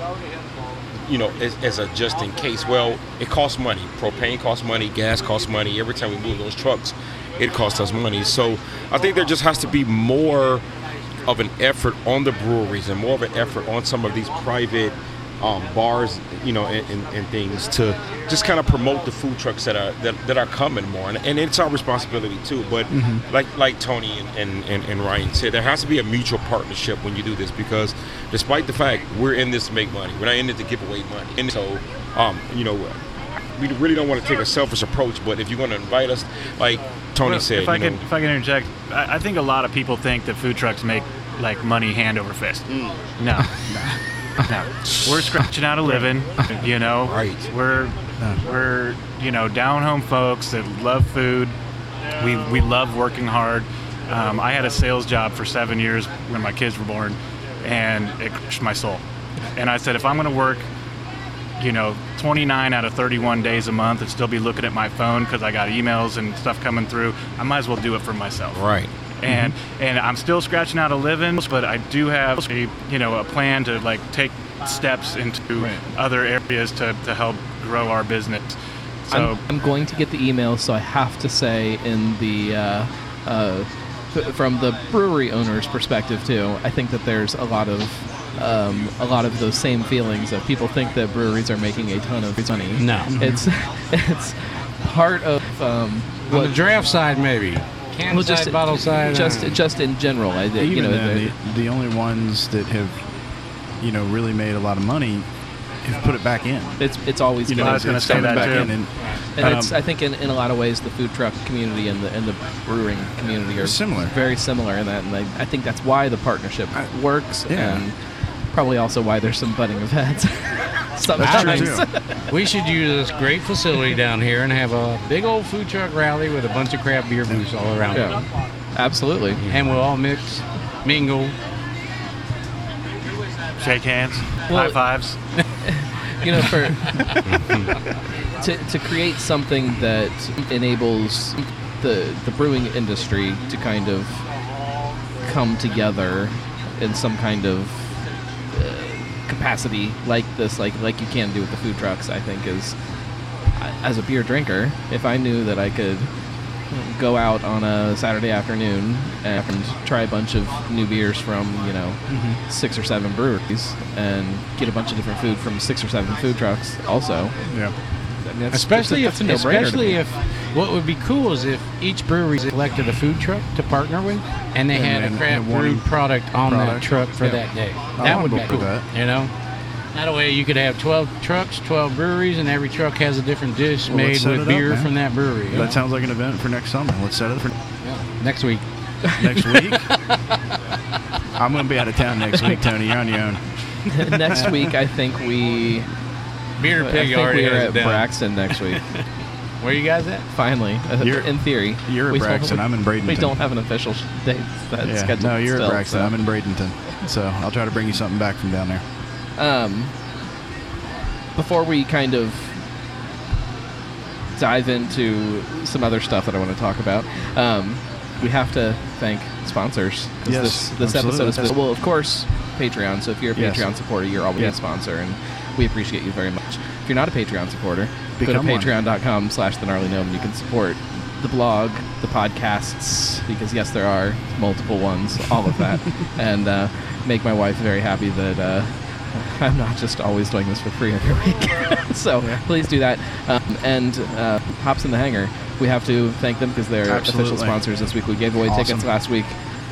you know, as, as a just in case. Well, it costs money. Propane costs money. Gas costs money. Every time we move those trucks, it costs us money. So I think there just has to be more of an effort on the breweries and more of an effort on some of these private um, bars, you know, and, and, and things to just kind of promote the food trucks that are that, that are coming more, and, and it's our responsibility too. But like like Tony and, and, and, and Ryan said, there has to be a mutual partnership when you do this because, despite the fact we're in this to make money, we're not in it to give away money, and so um, you know. We really don't want to take a selfish approach, but if you're going to invite us, like Tony Well, said, if I you know, can, if I can interject, I, I think a lot of people think that food trucks make like money hand over fist. Mm. No, no, *laughs* we're scratching out a living. You know, Right. We're we're you know down home folks that love food. We we love working hard. Um, I had a sales job for seven years when my kids were born, and it crushed my soul. And I said, if I'm going to work you know 29 out of 31 days a month and still be looking at my phone because I got emails and stuff coming through. I might as well do it for myself. right. And and I'm still scratching out a living, but I do have a you know a plan to like take steps into Right. other areas to, to help grow our business. So I'm, I'm going to get the email, so I have to say, in the uh, uh, from the brewery owner's perspective too, I think that there's a lot of um, a lot of those same feelings of people think that breweries are making a ton of money. No. it's *laughs* it's part of um, On the draft side, maybe. Can well, side, just bottle side. just just in general. I, you Even know, then, the- the, the only ones that have, you know, really made a lot of money have put it back in. it's it's always You know, I was gonna it's say coming that back too. in, and, And it's, um, I think, in, in a lot of ways, the food truck community and the and the brewing community are Similar. very similar in that, and I, I think that's why the partnership works, yeah. and probably also why there's some butting of heads. *laughs* That's Sometimes. we should use this great facility down here and have a big old food truck rally with a bunch of craft beer booths all around it. yeah, absolutely. And we'll all mix, mingle. shake hands, Well- high fives. *laughs* you know, for *laughs* to, to create something that enables the the brewing industry to kind of come together in some kind of capacity like this, like like you can do with the food trucks. I think is uh, as a beer drinker, if I knew that I could go out on a Saturday afternoon and try a bunch of new beers from you know mm-hmm. six or seven breweries and get a bunch of different food from six or seven food trucks. Also, yeah. I that's, Especially that's if, a, that's a especially if, what would be cool is if each brewery selected a food truck to partner with, and they And had then- a craft and one brewed product on that truck for Yeah. that day. I'm that would be cool. that. You know, that way you could have 12 trucks, 12 breweries, and every truck has a different dish Well, made with it up, beer from that brewery. you That know? sounds like an event for next summer. Let's set it for Yeah. next week. next week. *laughs* I'm going to be out of town next week, Tony. You're on your own. *laughs* next week, I think we Bearded I Pig think already we are has at it down. Braxton next week. *laughs* Where are you guys at? Finally, uh, You're- in theory. you're at We Braxton, I'm in Bradenton. We don't have an official date that's Yeah. scheduled. No, you're still, at Braxton. so. I'm in Bradenton. So I'll try to bring you something back from down there. Um, before we kind of dive into some other stuff that I want to talk about, um, we have to thank sponsors. 'cause Yes, this, this absolutely. episode is well, of course, Patreon. So if you're a Yes. Patreon supporter, you're already Yeah. a sponsor, and we appreciate you very much. If you're not a Patreon supporter, Become go to patreon.com slash the gnarly gnome and you can support the blog, the podcasts, because yes, there are multiple ones, all of that, *laughs* and uh, make my wife very happy that uh, I'm not just always doing this for free every *laughs* week. *laughs* so please do that. Um, and uh, Hops in the Hangar, we have to thank them because they're official sponsors this week. We gave away Awesome. tickets last week.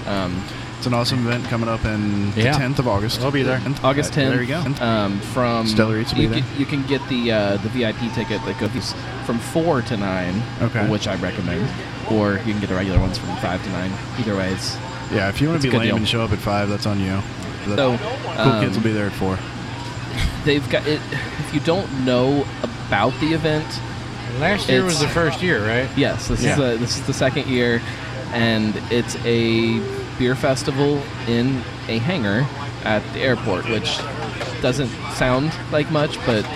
Um, It's an awesome event coming up in Yeah. the 10th of August. I'll be there. August 10th. There you go. Um, from Stellar Eats will you be can, you can get the uh, the VIP ticket that goes from four to nine, Okay. which I recommend, or you can get the regular ones from five to nine. Either way, it's Yeah, if you want to be good lame deal. and show up at 5, that's on you. The So, cool kids um, will be there at 4. they've got it. If you don't know about the event, Last year was the first year, right? Yes, this Yeah. is a, this is the second year, and it's a beer festival in a hangar at the airport, which doesn't sound like much, but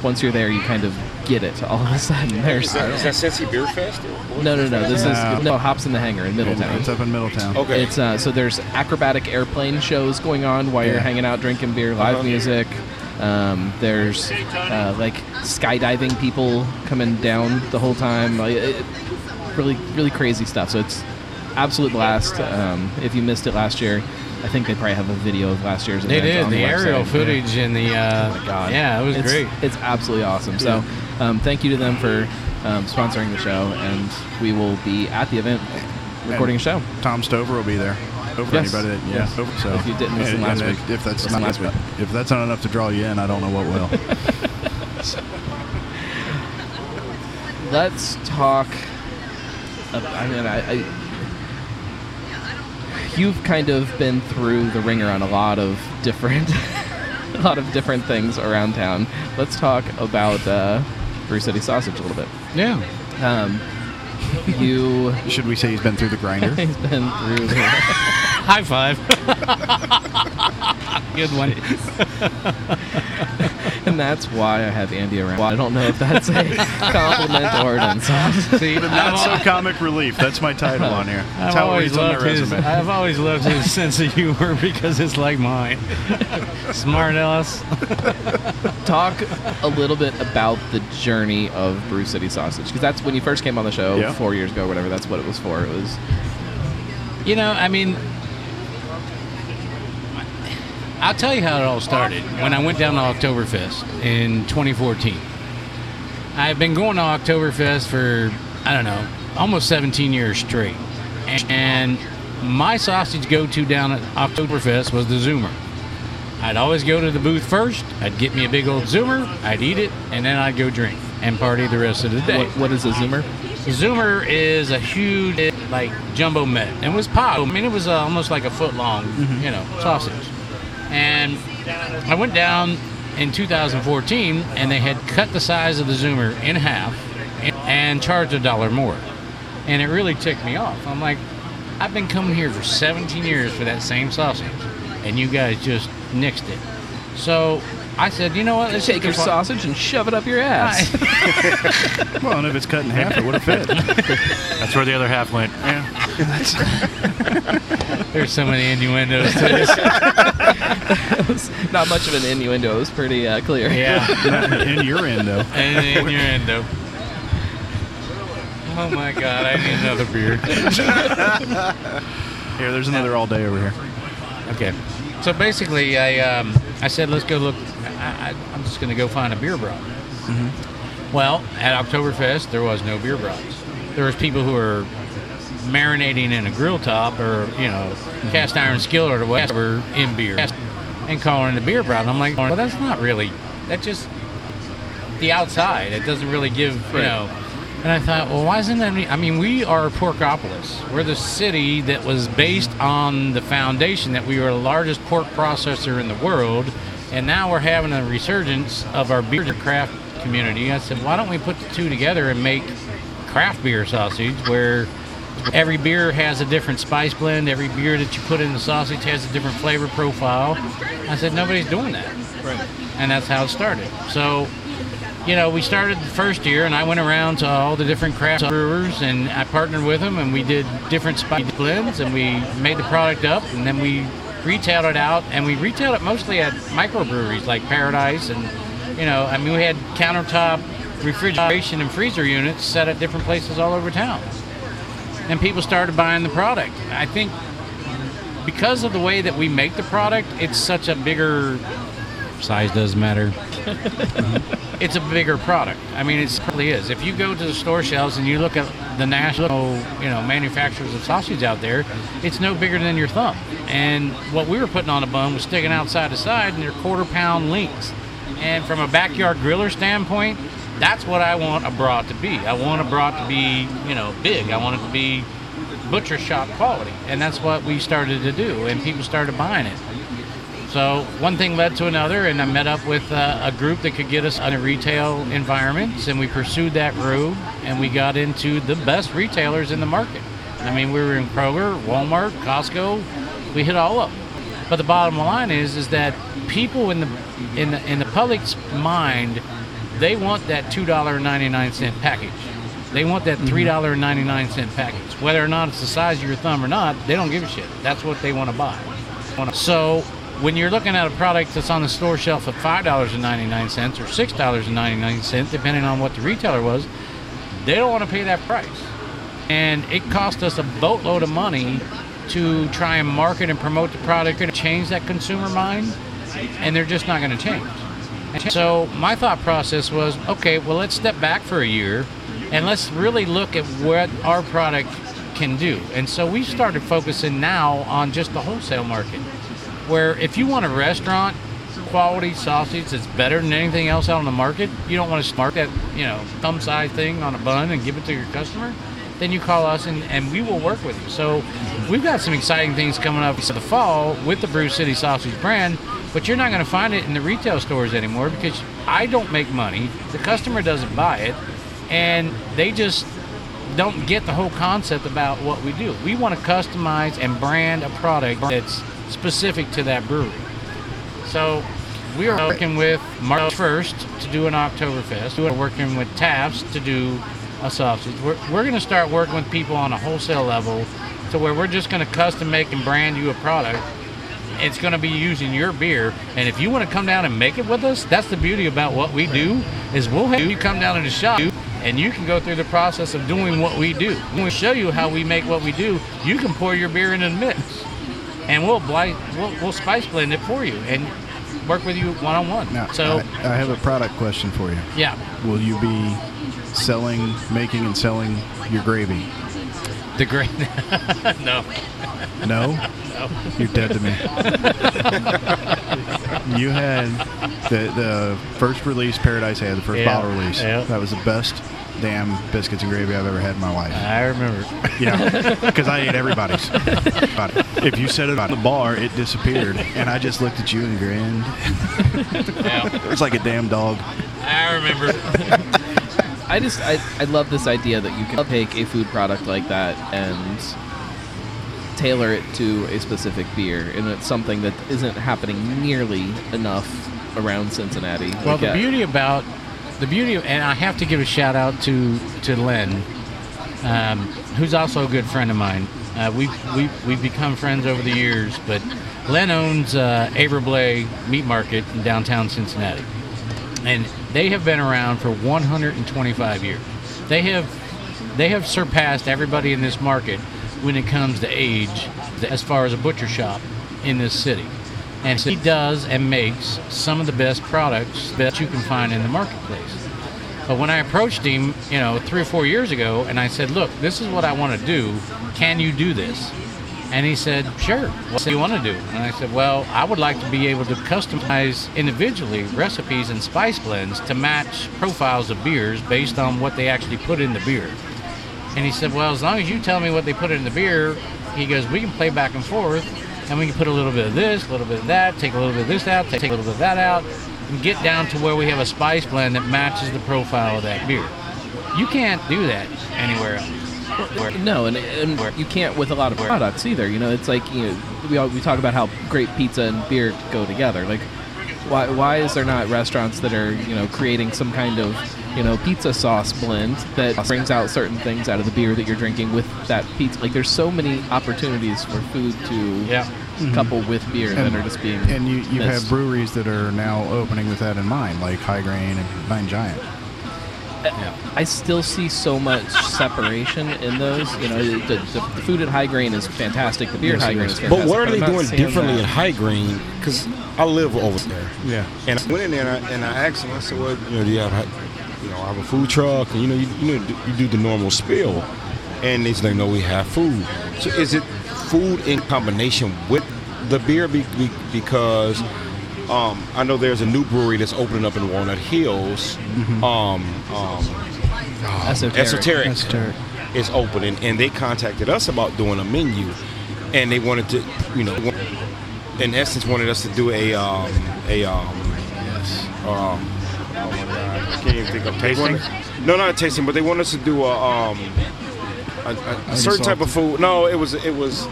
once you're there, you kind of get it all of a sudden. There's Is that, is that Cincy Beer Fest? no, no, no. This No. is no hops in the hangar in Middletown. It's up in Middletown. Okay. It's uh, so there's acrobatic airplane shows going on while you're hanging out drinking beer, live Uh-huh. music. Um, there's uh, like skydiving people coming down the whole time. Like, it, really, really crazy stuff. So it's absolute blast. Um, if you missed it last year, I think they probably have a video of last year's They did on the website. aerial footage and the. Uh, Oh my god! Yeah, it was it's, great. It's absolutely awesome. So, um, thank you to them for um, sponsoring the show, and we will be at the event recording a show. Tom Stover will be there. Over Yes. anybody that, yeah. Yes. over- So If you didn't listen and- last and week, if, if that's not last week. if that's not enough to draw you in, I don't know what will. *laughs* let's talk. ab- I mean, I, I, you've kind of been through the ringer on a lot of different, *laughs* a lot of different things around town. Let's talk about uh, Brew City Sausage a little bit. yeah. Um, you, *laughs* Should we say he's been through the grinder? *laughs* he's been through. The, High five. Good one. and that's why I have Andy around. I don't know if that's a *laughs* compliment or an insult. See, Not so I've, comic relief. That's my title on here. That's I've how it always reads on my loved his. resume. I've always loved his sense of humor *laughs* because it's like mine. *laughs* Smart ass. talk a little bit about the journey of Brew City Sausage because that's when you first came on the show Yeah. four years ago, or whatever. That's what it was for. It was You know, I mean, I'll tell you how it all started. When I went down to Oktoberfest in 2014, I've been going to Oktoberfest for, I don't know, almost 17 years straight. And my sausage go to down at Oktoberfest was the Zoomer. I'd always go to the booth first, I'd get me a big old Zoomer, I'd eat it, and then I'd go drink and party the rest of the day. what, what is a Zoomer? Zoomer is a huge, like jumbo met. It was pop. I mean, it was uh, almost like a foot long, you know, sausage. And I went down in 2014, and they had cut the size of the Zoomer in half and, charged a dollar more. And it really ticked me off. I'm like, I've been coming here for 17 years for that same sausage, and you guys just nixed it. So I said, you know what? Let's Take your just- sausage and shove it up your ass. *laughs* *laughs* Well, and if it's cut in half, it would have fit. *laughs* That's where the other half went. Yeah. There's so many innuendos to this. It was not much of an innuendo. It was pretty uh, clear. Yeah. in your end, though. and innuendo. Oh my god, I need another beer. Here, there's another all day over here. Okay. So basically, I um, I said, let's go look. I, I'm just going to go find a beer broth. Mm-hmm. Well, at Oktoberfest, there was no beer broths. There was people who were marinating in a grill top or you know mm-hmm. cast iron skillet or whatever in beer and calling it a beer broth. I'm like, well, that's not really. That just the outside. It doesn't really give you know. And I thought, well, why isn't that? I mean, we are Porkopolis. We're the city that was based on the foundation that we were the largest pork processor in the world, And now we're having a resurgence of our beer craft community. I said, why don't we put the two together and make craft beer sausage where every beer has a different spice blend, every beer that you put in the sausage has a different flavor profile. I said, nobody's doing that. Right. And that's how it started. So, you know, we started the first year, and I went around to all the different craft brewers, and I partnered with them, and we did different spice blends, and we made the product up, and then we retailed it out, and we retailed it mostly at microbreweries like Paradise, and you know, I mean, we had countertop refrigeration and freezer units set at different places all over town, and people started buying the product. I think because of the way that we make the product, it's such a bigger size doesn't matter. *laughs* it's a bigger product. I mean, it really is. If you go to the store shelves and you look at the national, you know, manufacturers of sausage out there, it's no bigger than your thumb. And what we were putting on a bun was sticking out side to side, and they're quarter pound links. And from a backyard griller standpoint, that's what I want a brat to be. I want a brat to be, you know, big. I want it to be butcher shop quality, and that's what we started to do, and people started buying it. So one thing led to another, and I met up with uh, a group that could get us in a retail environment, and we pursued that route, and we got into the best retailers in the market. I mean, we were in Kroger, Walmart, Costco, we hit all of them. But the bottom line is, is that people in the in the in the public's mind, they want that two dollar ninety nine cent package. They want that three dollar ninety nine cent package. Whether or not it's the size of your thumb or not, they don't give a shit. That's what they want to buy. So when you're looking at a product that's on the store shelf at five dollars and ninety nine cents or six dollars and ninety nine cents, depending on what the retailer was, they don't want to pay that price. And it cost us a boatload of money to try and market and promote the product and change that consumer mind, and they're just not going to change. And so my thought process was, okay, well let's step back for a year, and let's really look at what our product can do. And so we started focusing now on just the wholesale market, where if you want a restaurant quality sausage that's better than anything else out on the market, you don't want to smart that you know thumb size thing on a bun and give it to your customer then you call us and, and we will work with you. So we've got some exciting things coming up for the fall with the Brew City Sausage brand, but you're not going to find it in the retail stores anymore because I don't make money, the customer doesn't buy it, and they just don't get the whole concept about what we do. We want to customize and brand a product that's specific to that brewery. So we are working with March 1st to do an Oktoberfest. We're working with Taps to do a sausage. We're, we're going to start working with people on a wholesale level to where we're just going to custom make and brand you a product. It's going to be using your beer, and if you want to come down and make it with us, that's the beauty about what we do. Is we'll have you come down to the shop, and you can go through the process of doing what we do. When we show you how we make what we do, you can pour your beer in the mix, and we'll, we'll we'll spice blend it for you and work with you one on one. So I, I have a product question for you. yeah, Will you be selling, making, and selling your gravy? the great *laughs* no. *laughs* No? You're dead to me. *laughs* you had the the first release Paradise had, the first Yeah, bottle release. yeah. That was the best damn biscuits and gravy I've ever had in my life. I remember. *laughs* Yeah, because I ate everybody's. But if you said it on the bar, it disappeared, and I just looked at you and grinned. Yeah, *laughs* It was like a damn dog. I remember. I just I, I love this idea that you can take a food product like that and tailor it to a specific beer, and it's something that isn't happening nearly enough around Cincinnati. Well, Like, the beauty about the beauty, of, and I have to give a shout out to to Len, um, who's also a good friend of mine. Uh, we've, we've we've become friends over the years, but Len owns uh, Avril-Bleh Meat Market in downtown Cincinnati, and they have been around for 125 years. They have they have surpassed everybody in this market when it comes to age, as far as a butcher shop in this city. And so he does and makes some of the best products that you can find in the marketplace. But when I approached him, you know, three or four years ago, and I said, "Look, this is what I want to do. Can you do this?" And he said, "Sure. What do you want to do?" And I said, "Well, I would like to be able to customize individually recipes and spice blends to match profiles of beers based on what they actually put in the beer." And he said, "Well, as long as you tell me what they put in the beer," he goes, "We can play back and forth." And we can put a little bit of this, a little bit of that, take a little bit of this out, take a little bit of that out, and get down to where we have a spice blend that matches the profile of that beer. You can't do that anywhere else. No, and, and you can't with a lot of products either. You know, it's like you know we all, we talk about how great pizza and beer go together. Like, why why is there not restaurants that are you know creating some kind of you know pizza sauce blend that brings out certain things out of the beer that you're drinking with that pizza? Like, there's so many opportunities for food to Yeah. Mm-hmm. couple with beer that are just being And you, you have breweries that are now opening with that in mind, like High Grain and Nine Giant. Yeah. I still see so much separation in those. You know, the, the, the food at High Grain is fantastic. The beer Yes, at High Grain is. is fantastic. But what are they doing differently that. in High Grain? Because I live over there. Yeah. And I went in there and I, and I asked them. I said, "Well, you know, do you have, you know, I have a food truck, and you know, you, you know, you do the normal spill." And they said, "No, we have food." So is it food in combination with the beer? Be, be, because um, I know there's a new brewery that's opening up in Walnut Hills. Um, um, Esoteric. Esoteric, Esoteric. is opening, and they contacted us about doing a menu, and they wanted to, you know, in essence, wanted us to do a um, a um, Yes. My god, I can't even think of Tasting? no, not tasting, but they want us to do a um, a, a, a certain type of food. No, it was it was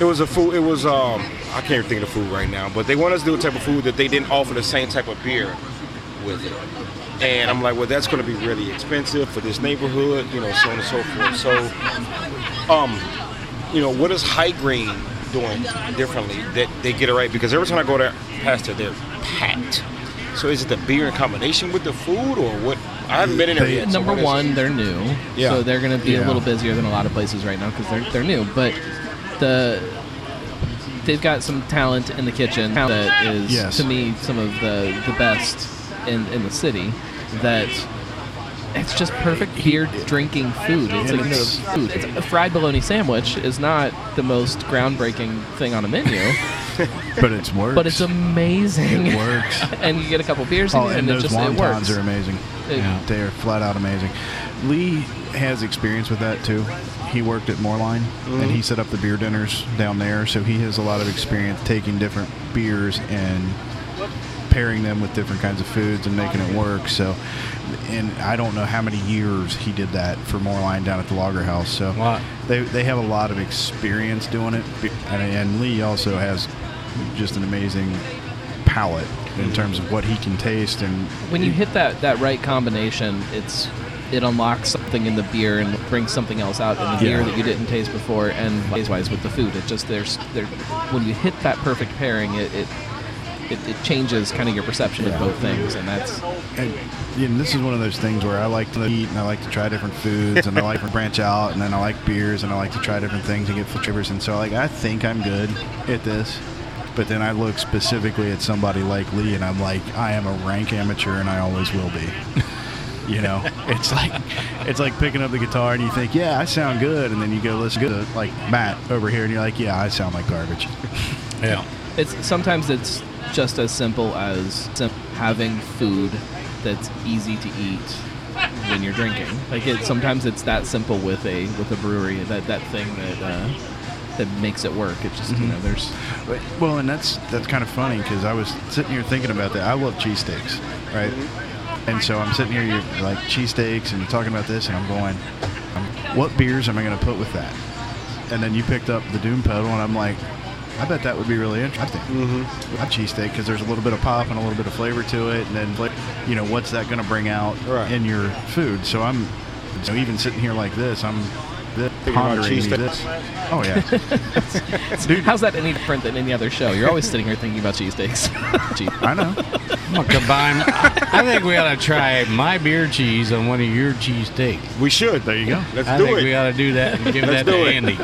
it was a food. It was um, I can't even think of the food right now, but they want us to do a type of food that they didn't offer the same type of beer with it. And I'm like, well, that's going to be really expensive for this neighborhood, you know, so on and so forth. So, um, you know, what is High Grain doing differently that they get it right? Because every time I go there past there, they're packed. So is it the beer in combination with the food, or what? I haven't been in there yet. Number what is one, it? they're new, Yeah. so they're going to be a little busier than a lot of places right now because they're they're new. But the they've got some talent in the kitchen that is Yes. to me some of the the best in in the city. That it's just perfect beer drinking food. It's like it's- food. It's a fried bologna sandwich is not the most groundbreaking thing on a menu, *laughs* But it's works. but it's amazing. It works. *laughs* and you get a couple beers Oh, it, and and it those just it works. wontons are amazing. It- They are flat out amazing. Lee has experience with that too. He worked at Moerlein and he mm-hmm. set up the beer dinners down there, so he has a lot of experience taking different beers and pairing them with different kinds of foods and making it work. So, and I don't know how many years he did that for Moerlein down at the Lager House. So they they have a lot of experience doing it, and, and Lee also has just an amazing palate in mm-hmm. terms of what he can taste and when you hit that that right combination, it's it unlocks something in the beer and brings something else out in the beer that you didn't taste before. And taste wise with the food, it just there's there when you hit that perfect pairing, it it, it, it changes kind of your perception Yeah. of both things, and that's And, you know, this is one of those things where I like to eat and I like to try different foods and I like to *laughs* branch out and then I like beers and I like to try different things and get flavors and so like I think I'm good at this, but then I look specifically at somebody like Lee and I'm like I am a rank amateur and I always will be. You know, *laughs* it's like it's like picking up the guitar and you think, yeah, I sound good, and then you go listen to like Matt over here and you're like, yeah, I sound like garbage. Yeah. it's sometimes it's just as simple as having food that's easy to eat when you're drinking. Like it sometimes it's that simple with a with a brewery that that thing that uh, that makes it work. It's just you know there's Well, and that's that's kind of funny because I was sitting here thinking about that. I love cheesesteaks, right? And so I'm sitting here, you're like cheesesteaks, and you're talking about this, and I'm going, what beers am I going to put with that? And then you picked up the Doom Pedal, and I'm like, I bet that would be really interesting. Mm-hmm. A cheesesteak because there's a little bit of pop and a little bit of flavor to it, and then you know what's that going to bring out Right. in your food? So I'm, so even sitting here like this, I'm th- Thinking about pondering this. Oh yeah, *laughs* *laughs* Dude. how's that any different than any other show? You're always sitting here thinking about cheesesteaks. *laughs* Gee. I know. I'm gonna combine. I, I think we ought to try my beer cheese on one of your cheese steaks. we should. There you go. Let's I do think it. we ought to do that and give Let's that to it. Andy.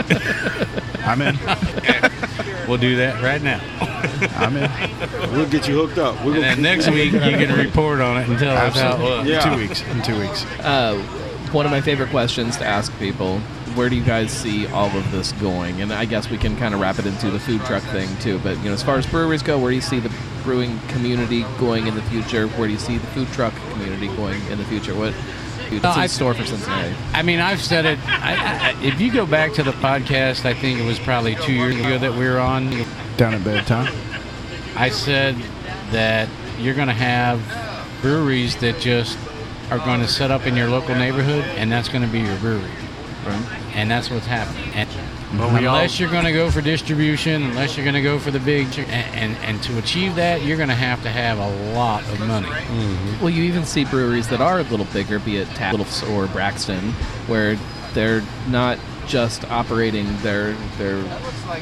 I'm in. We'll do that right now. *laughs* I'm in. We'll get you hooked up. We're And gonna then next week you can report on it and tell us how it was. Yeah. In two weeks. In two weeks. Uh, one of my favorite questions to ask people: Where do you guys see all of this going? And I guess we can kind of wrap it into the food truck thing too. But you know, as far as breweries go, where do you see the brewing community going in the future? Where do you see the food truck community going in the future? What It's No, in I- store for Cincinnati. I mean, I've said it. I, I, if you go back to the podcast, I think it was probably two years ago that we were on. Down at bedtime. I said that you're going to have breweries that just are going to set up in your local neighborhood, and that's going to be your brewery. And that's what's happening. And Well, we all- unless you're going to go for distribution, unless you're going to go for the big, and, and, and to achieve that, you're going to have to have a lot of money. Mm-hmm. Well, you even see breweries that are a little bigger, be it Tattles or Braxton, where they're not just operating their their, you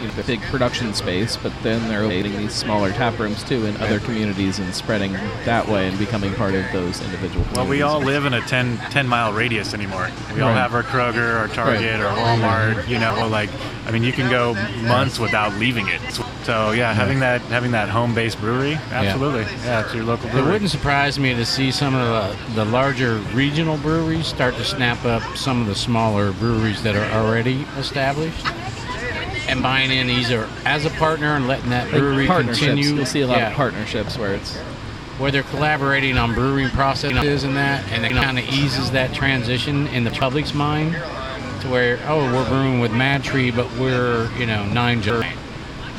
know, their big production space, but then they're operating these smaller tap rooms too in other communities and spreading that way and becoming part of those individual. Well, we all live in a 10, 10 mile radius anymore. We all Right. have our Kroger, our Target, our Walmart. You know, like I mean, you can go months without leaving it. So yeah, having that having that home based brewery, absolutely. Yeah, it's your local brewery. It wouldn't surprise me to see some of the, the larger regional breweries start to snap up some of the smaller breweries that are already established and buying in either as a partner and letting that brewery partnerships. continue. You'll see a lot Yeah, of partnerships where it's where they're collaborating on brewing processes and that, and it kind of eases that transition in the public's mind to where, oh, we're brewing with MadTree, but we're, you know, Nine Giant.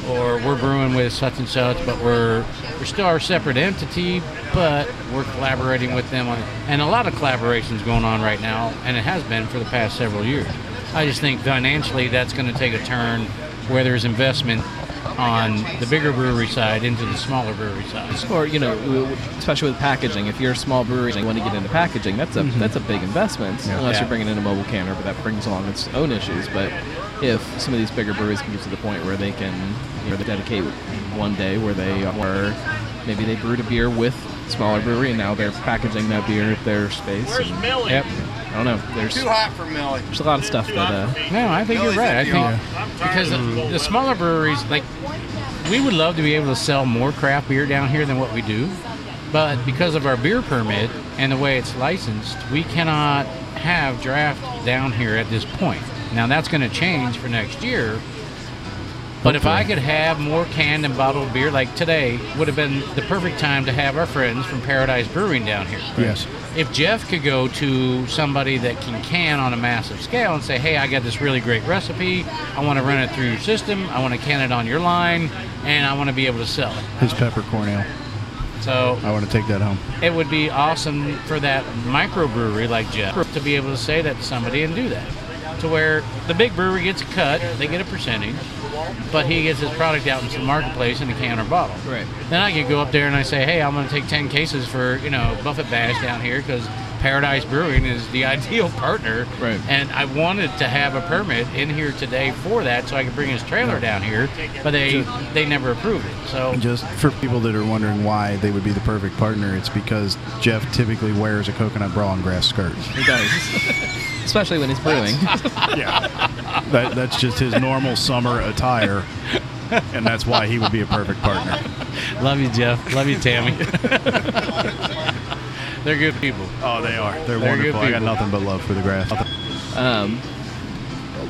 Or we're brewing with such and such, but we're we're still our separate entity, but we're collaborating with them on, and a lot of collaborations going on right now, and it has been for the past several years. I just think financially that's going to take a turn where there's investment on the bigger brewery side into the smaller brewery side. or you know, especially with packaging. If you're a small brewery and you want to get into packaging, that's a mm-hmm. that's a big investment. Unless Yeah. you're bringing in a mobile canner, but that brings along its own issues. But if some of these bigger breweries can get to the point where they can, you know, they dedicate one day where they are, maybe they brewed a beer with smaller brewery and now they're packaging that beer at their space. and- Yep. I don't know. There's Too hot for Millie. there's a lot of stuff that uh, No, I think you're right. I think because the, the smaller breweries, like, we would love to be able to sell more craft beer down here than what we do, but because of our beer permit and the way it's licensed, we cannot have draft down here at this point. Now that's going to change for next year. But if I could have more canned and bottled beer, like today, would have been the perfect time to have our friends from Paradise Brewing down here. Yes. If Jeff could go to somebody that can can on a massive scale and say, "Hey, I got this really great recipe. I want to run it through your system. I want to can it on your line, and I want to be able to sell it." His peppercorn ale. So I want to take that home. it would be awesome for that microbrewery like Jeff to be able to say that to somebody and do that. To where the big brewery gets a cut, they get a percentage, but he gets his product out into the marketplace in a can or bottle. Right. Then I could go up there and I say, hey, I'm going to take 10 cases for, you know, Buffett Bash down here because Paradise Brewing is the *laughs* ideal partner. Right. And I wanted to have a permit in here today for that so I could bring his trailer down here, but they they never approved it. So Just for people that are wondering why they would be the perfect partner, it's because Jeff typically wears a coconut bra and grass skirt. he does, *laughs* especially when he's brewing. *laughs* Yeah. that, that's just his normal summer attire, and that's why he would be a perfect partner. love you, Jeff. Love you, Tammy. *laughs* They're good people. Oh, they are. They're, They're good wonderful. I got nothing but love for the grass. Um,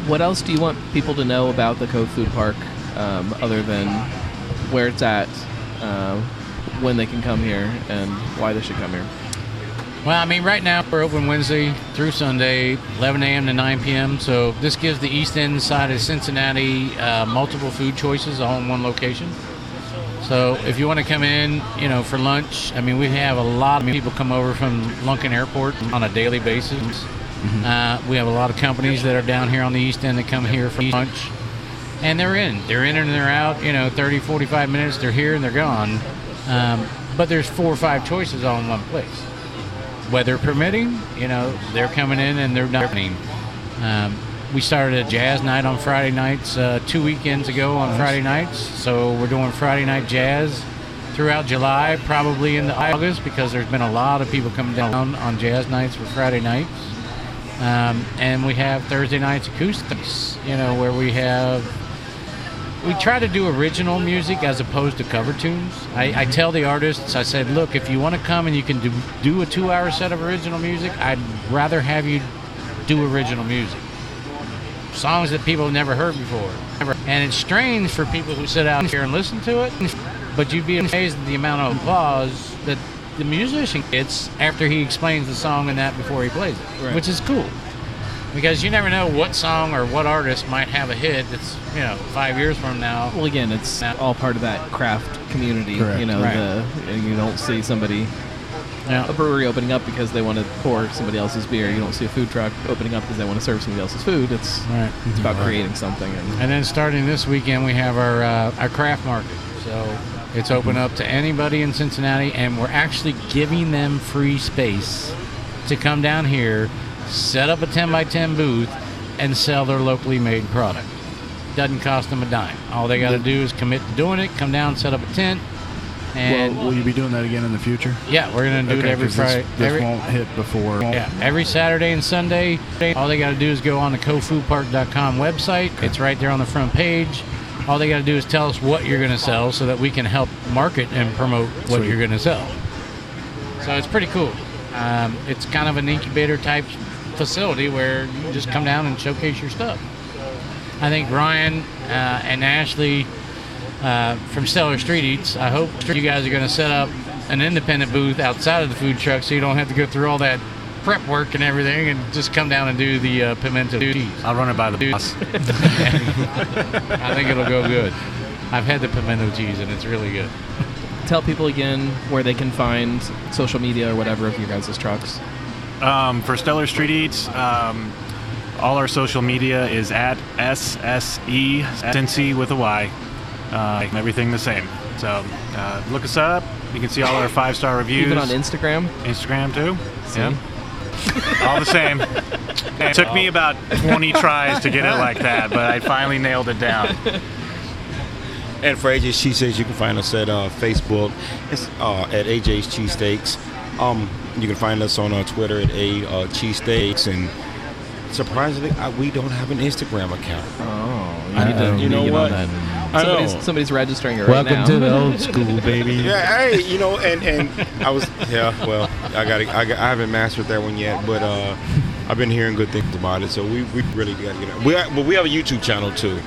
what else do you want people to know about the Cove Food Park, um, other than where it's at, uh, when they can come here, and why they should come here? Well, I mean, right now we're open Wednesday through Sunday, 11 a.m. to 9 p.m. So this gives the East End side of Cincinnati uh, multiple food choices all in one location. So if you want to come in, you know, for lunch, I mean, we have a lot of people come over from Lunken Airport on a daily basis. Uh, we have a lot of companies that are down here on the East End that come here for lunch. And they're in. They're in and they're out, you know, 30, 45 minutes. They're here and they're gone. Um, but there's four or five choices all in one place weather permitting, you know, they're coming in and they're dining. Um, we started a jazz night on Friday nights uh, two weekends ago on Friday nights. So we're doing Friday night jazz throughout July, probably into August, because there's been a lot of people coming down on jazz nights for Friday nights. Um, and we have Thursday nights acoustics, you know, where we have we try to do original music as opposed to cover tunes. I, I tell the artists, I said, look, if you want to come and you can do, do a two hour set of original music, I'd rather have you do original music. Songs that people have never heard before. And it's strange for people who sit out here and listen to it, but you'd be amazed at the amount of applause that the musician gets after he explains the song and that before he plays it, Right. which is cool. Because you never know what song or what artist might have a hit that's you know five years from now. Well, again, it's all part of that craft community. Correct. You know, Right. the and you don't see somebody Yeah. a brewery opening up because they want to pour somebody else's beer. You don't see a food truck opening up because they want to serve somebody else's food. It's Right. it's about creating something. And And then starting this weekend, we have our uh, our craft market. So it's open up to anybody in Cincinnati, and we're actually giving them free space to come down here, set up a 10 by 10 booth, and sell their locally made product. Doesn't cost them a dime. All they got to do is commit to doing it, come down, set up a tent, and well, will you be doing that again in the future? yeah, we're gonna do Okay, it every 'cause this- Friday. This, every- won't hit before. yeah, every Saturday and Sunday. All they got to do is go on the kofupark.com website. It's right there on the front page. All they got to do is tell us what you're going to sell so that we can help market and promote what Sweet. you're going to sell. So it's pretty cool. Um, it's kind of an incubator type facility where you can just come down and showcase your stuff. I think Ryan uh, and Ashley uh, from Stellar Street Eats, I hope you guys are going to set up an independent booth outside of the food truck so you don't have to go through all that prep work and everything and just come down and do the uh, pimento cheese. I'll run it by the Dude. boss. *laughs* *laughs* I think it'll go good. I've had the pimento cheese and it's really good. tell people again where they can find social media or whatever of your guys' trucks. Um, for Stellar Street Eats, um, all our social media is at SSE Cincy with a Y. Uh, everything the same. So uh, look us up. You can see all our five star reviews. Even on Instagram. Instagram too. See? Yeah. all the same. *laughs* It took me about 20 tries to get it like that, but I finally nailed it down. And for AJ's Cheesesteaks, you can find us at uh, Facebook. It's uh, at AJ's Cheesesteaks. Um, you can find us on uh, Twitter at A uh, Cheesesteaks. And surprisingly, I, we don't have an Instagram account. Oh, you I- need to, you you know what? on that. Somebody's, somebody's registering it right now. to the old school, *laughs* baby. Yeah, hey, you know, and, and I was, yeah, well, I got, I, got, I haven't mastered that one yet, but uh, I've been hearing good things about it, so we, we really got to get it. We, are, but we have a YouTube channel too.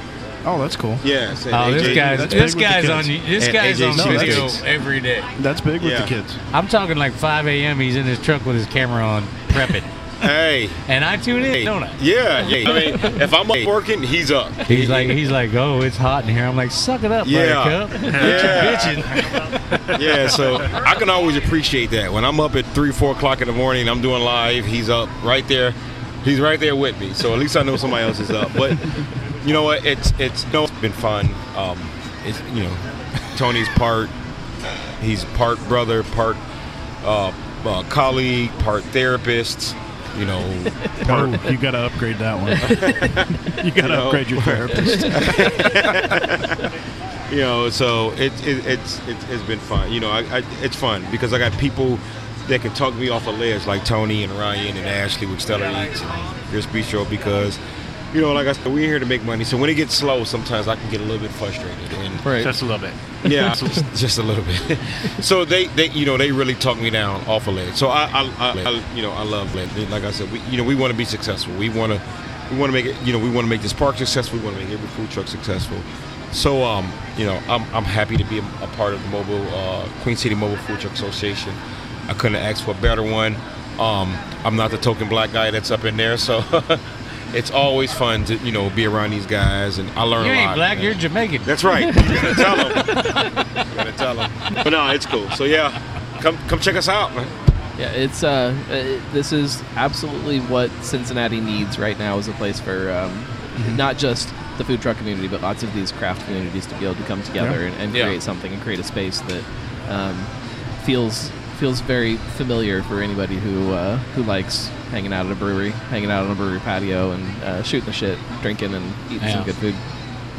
Oh, that's cool. Yeah. so Oh, this AJ guy's that's this the guy's on this And guy's AJ's on video cheesesteaks. every day. That's big with Yeah. the kids. I'm talking like 5 a.m. He's in his truck with his camera on, prepping, *laughs* Hey. and I tune in, Hey, don't I? Yeah, yeah. I mean, *laughs* if I'm up working, he's up. He's like, he's like, oh, it's hot in here. I'm like, suck it up, Yeah. Buttercup. Yeah. Bitching. *laughs* yeah, so I can always appreciate that. When I'm up at three, four o'clock in the morning, I'm doing live. He's up right there. He's right there with me. So at least I know somebody else is up. But you know what? It's it's no, it's been fun. Um, it's you know, Tony's part. He's part brother, part uh, uh, colleague, part therapist. You know, *laughs* part Oh, you got to upgrade that one. *laughs* you got to know, upgrade your therapist. *laughs* you know so it, it it's it, it's been fun you know I, I, it's fun because i got people that can talk me off a ledge like tony and ryan and ashley with stellar eats and your bistro because you know like i said we're here to make money so when it gets slow sometimes i can get a little bit frustrated and Right. Just a little bit. yeah *laughs* just, just a little bit. *laughs* So they they you know they really talk me down off a ledge so i i, I, I you know i love it like i said we you know we want to be successful. We want to we want to make it you know we want to make this park successful. We want to make every food truck successful. So um you know i'm, I'm happy to be a, a part of the mobile uh, queen city mobile food truck association. I couldn't ask for a better one. Um i'm not the token black guy that's up in there so *laughs* it's always fun to you know be around these guys and i learn You a lot ain't black, man. you're Jamaican. That's right. *laughs* You gotta tell them. You gotta tell them. But no, it's cool. So yeah, come come check us out, man. Yeah, it's uh, uh, this is absolutely what Cincinnati needs right now as a place for um, Mm-hmm. not just the food truck community, but lots of these craft communities to be able to come together Yeah. and, and Yeah. create something and create a space that um, feels feels very familiar for anybody who uh, who likes hanging out at a brewery, hanging out on a brewery patio, and uh, shooting the shit, drinking, and eating Yeah. some good food.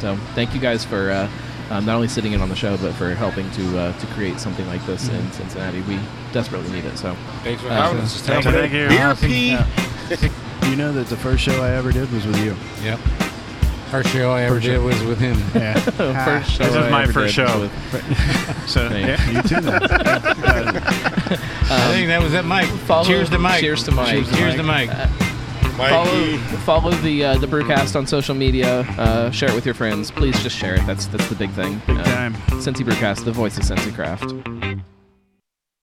So thank you guys for. Uh, um, not only sitting in on the show, but for helping to uh, to create something like this Mm-hmm. in Cincinnati, we desperately need it. So Thanks for Uh, having us. thank you, thank you. Awesome. Yeah. you know that the first show I ever did was with you. Yep. First show I ever did was with him. *laughs* Yeah. first show This is I my ever first did show. with- *laughs* So yeah, you too. Then. *laughs* I think that was it, Mike. follow- cheers to Mike. cheers to Mike. Cheers, Cheers to to Mike. follow follow the uh, the Brewcast on social media. Uh, share it with your friends. Please just share it. That's that's the big thing. Big Uh, time. Cincy Brewcast, the voice of Cincy Craft.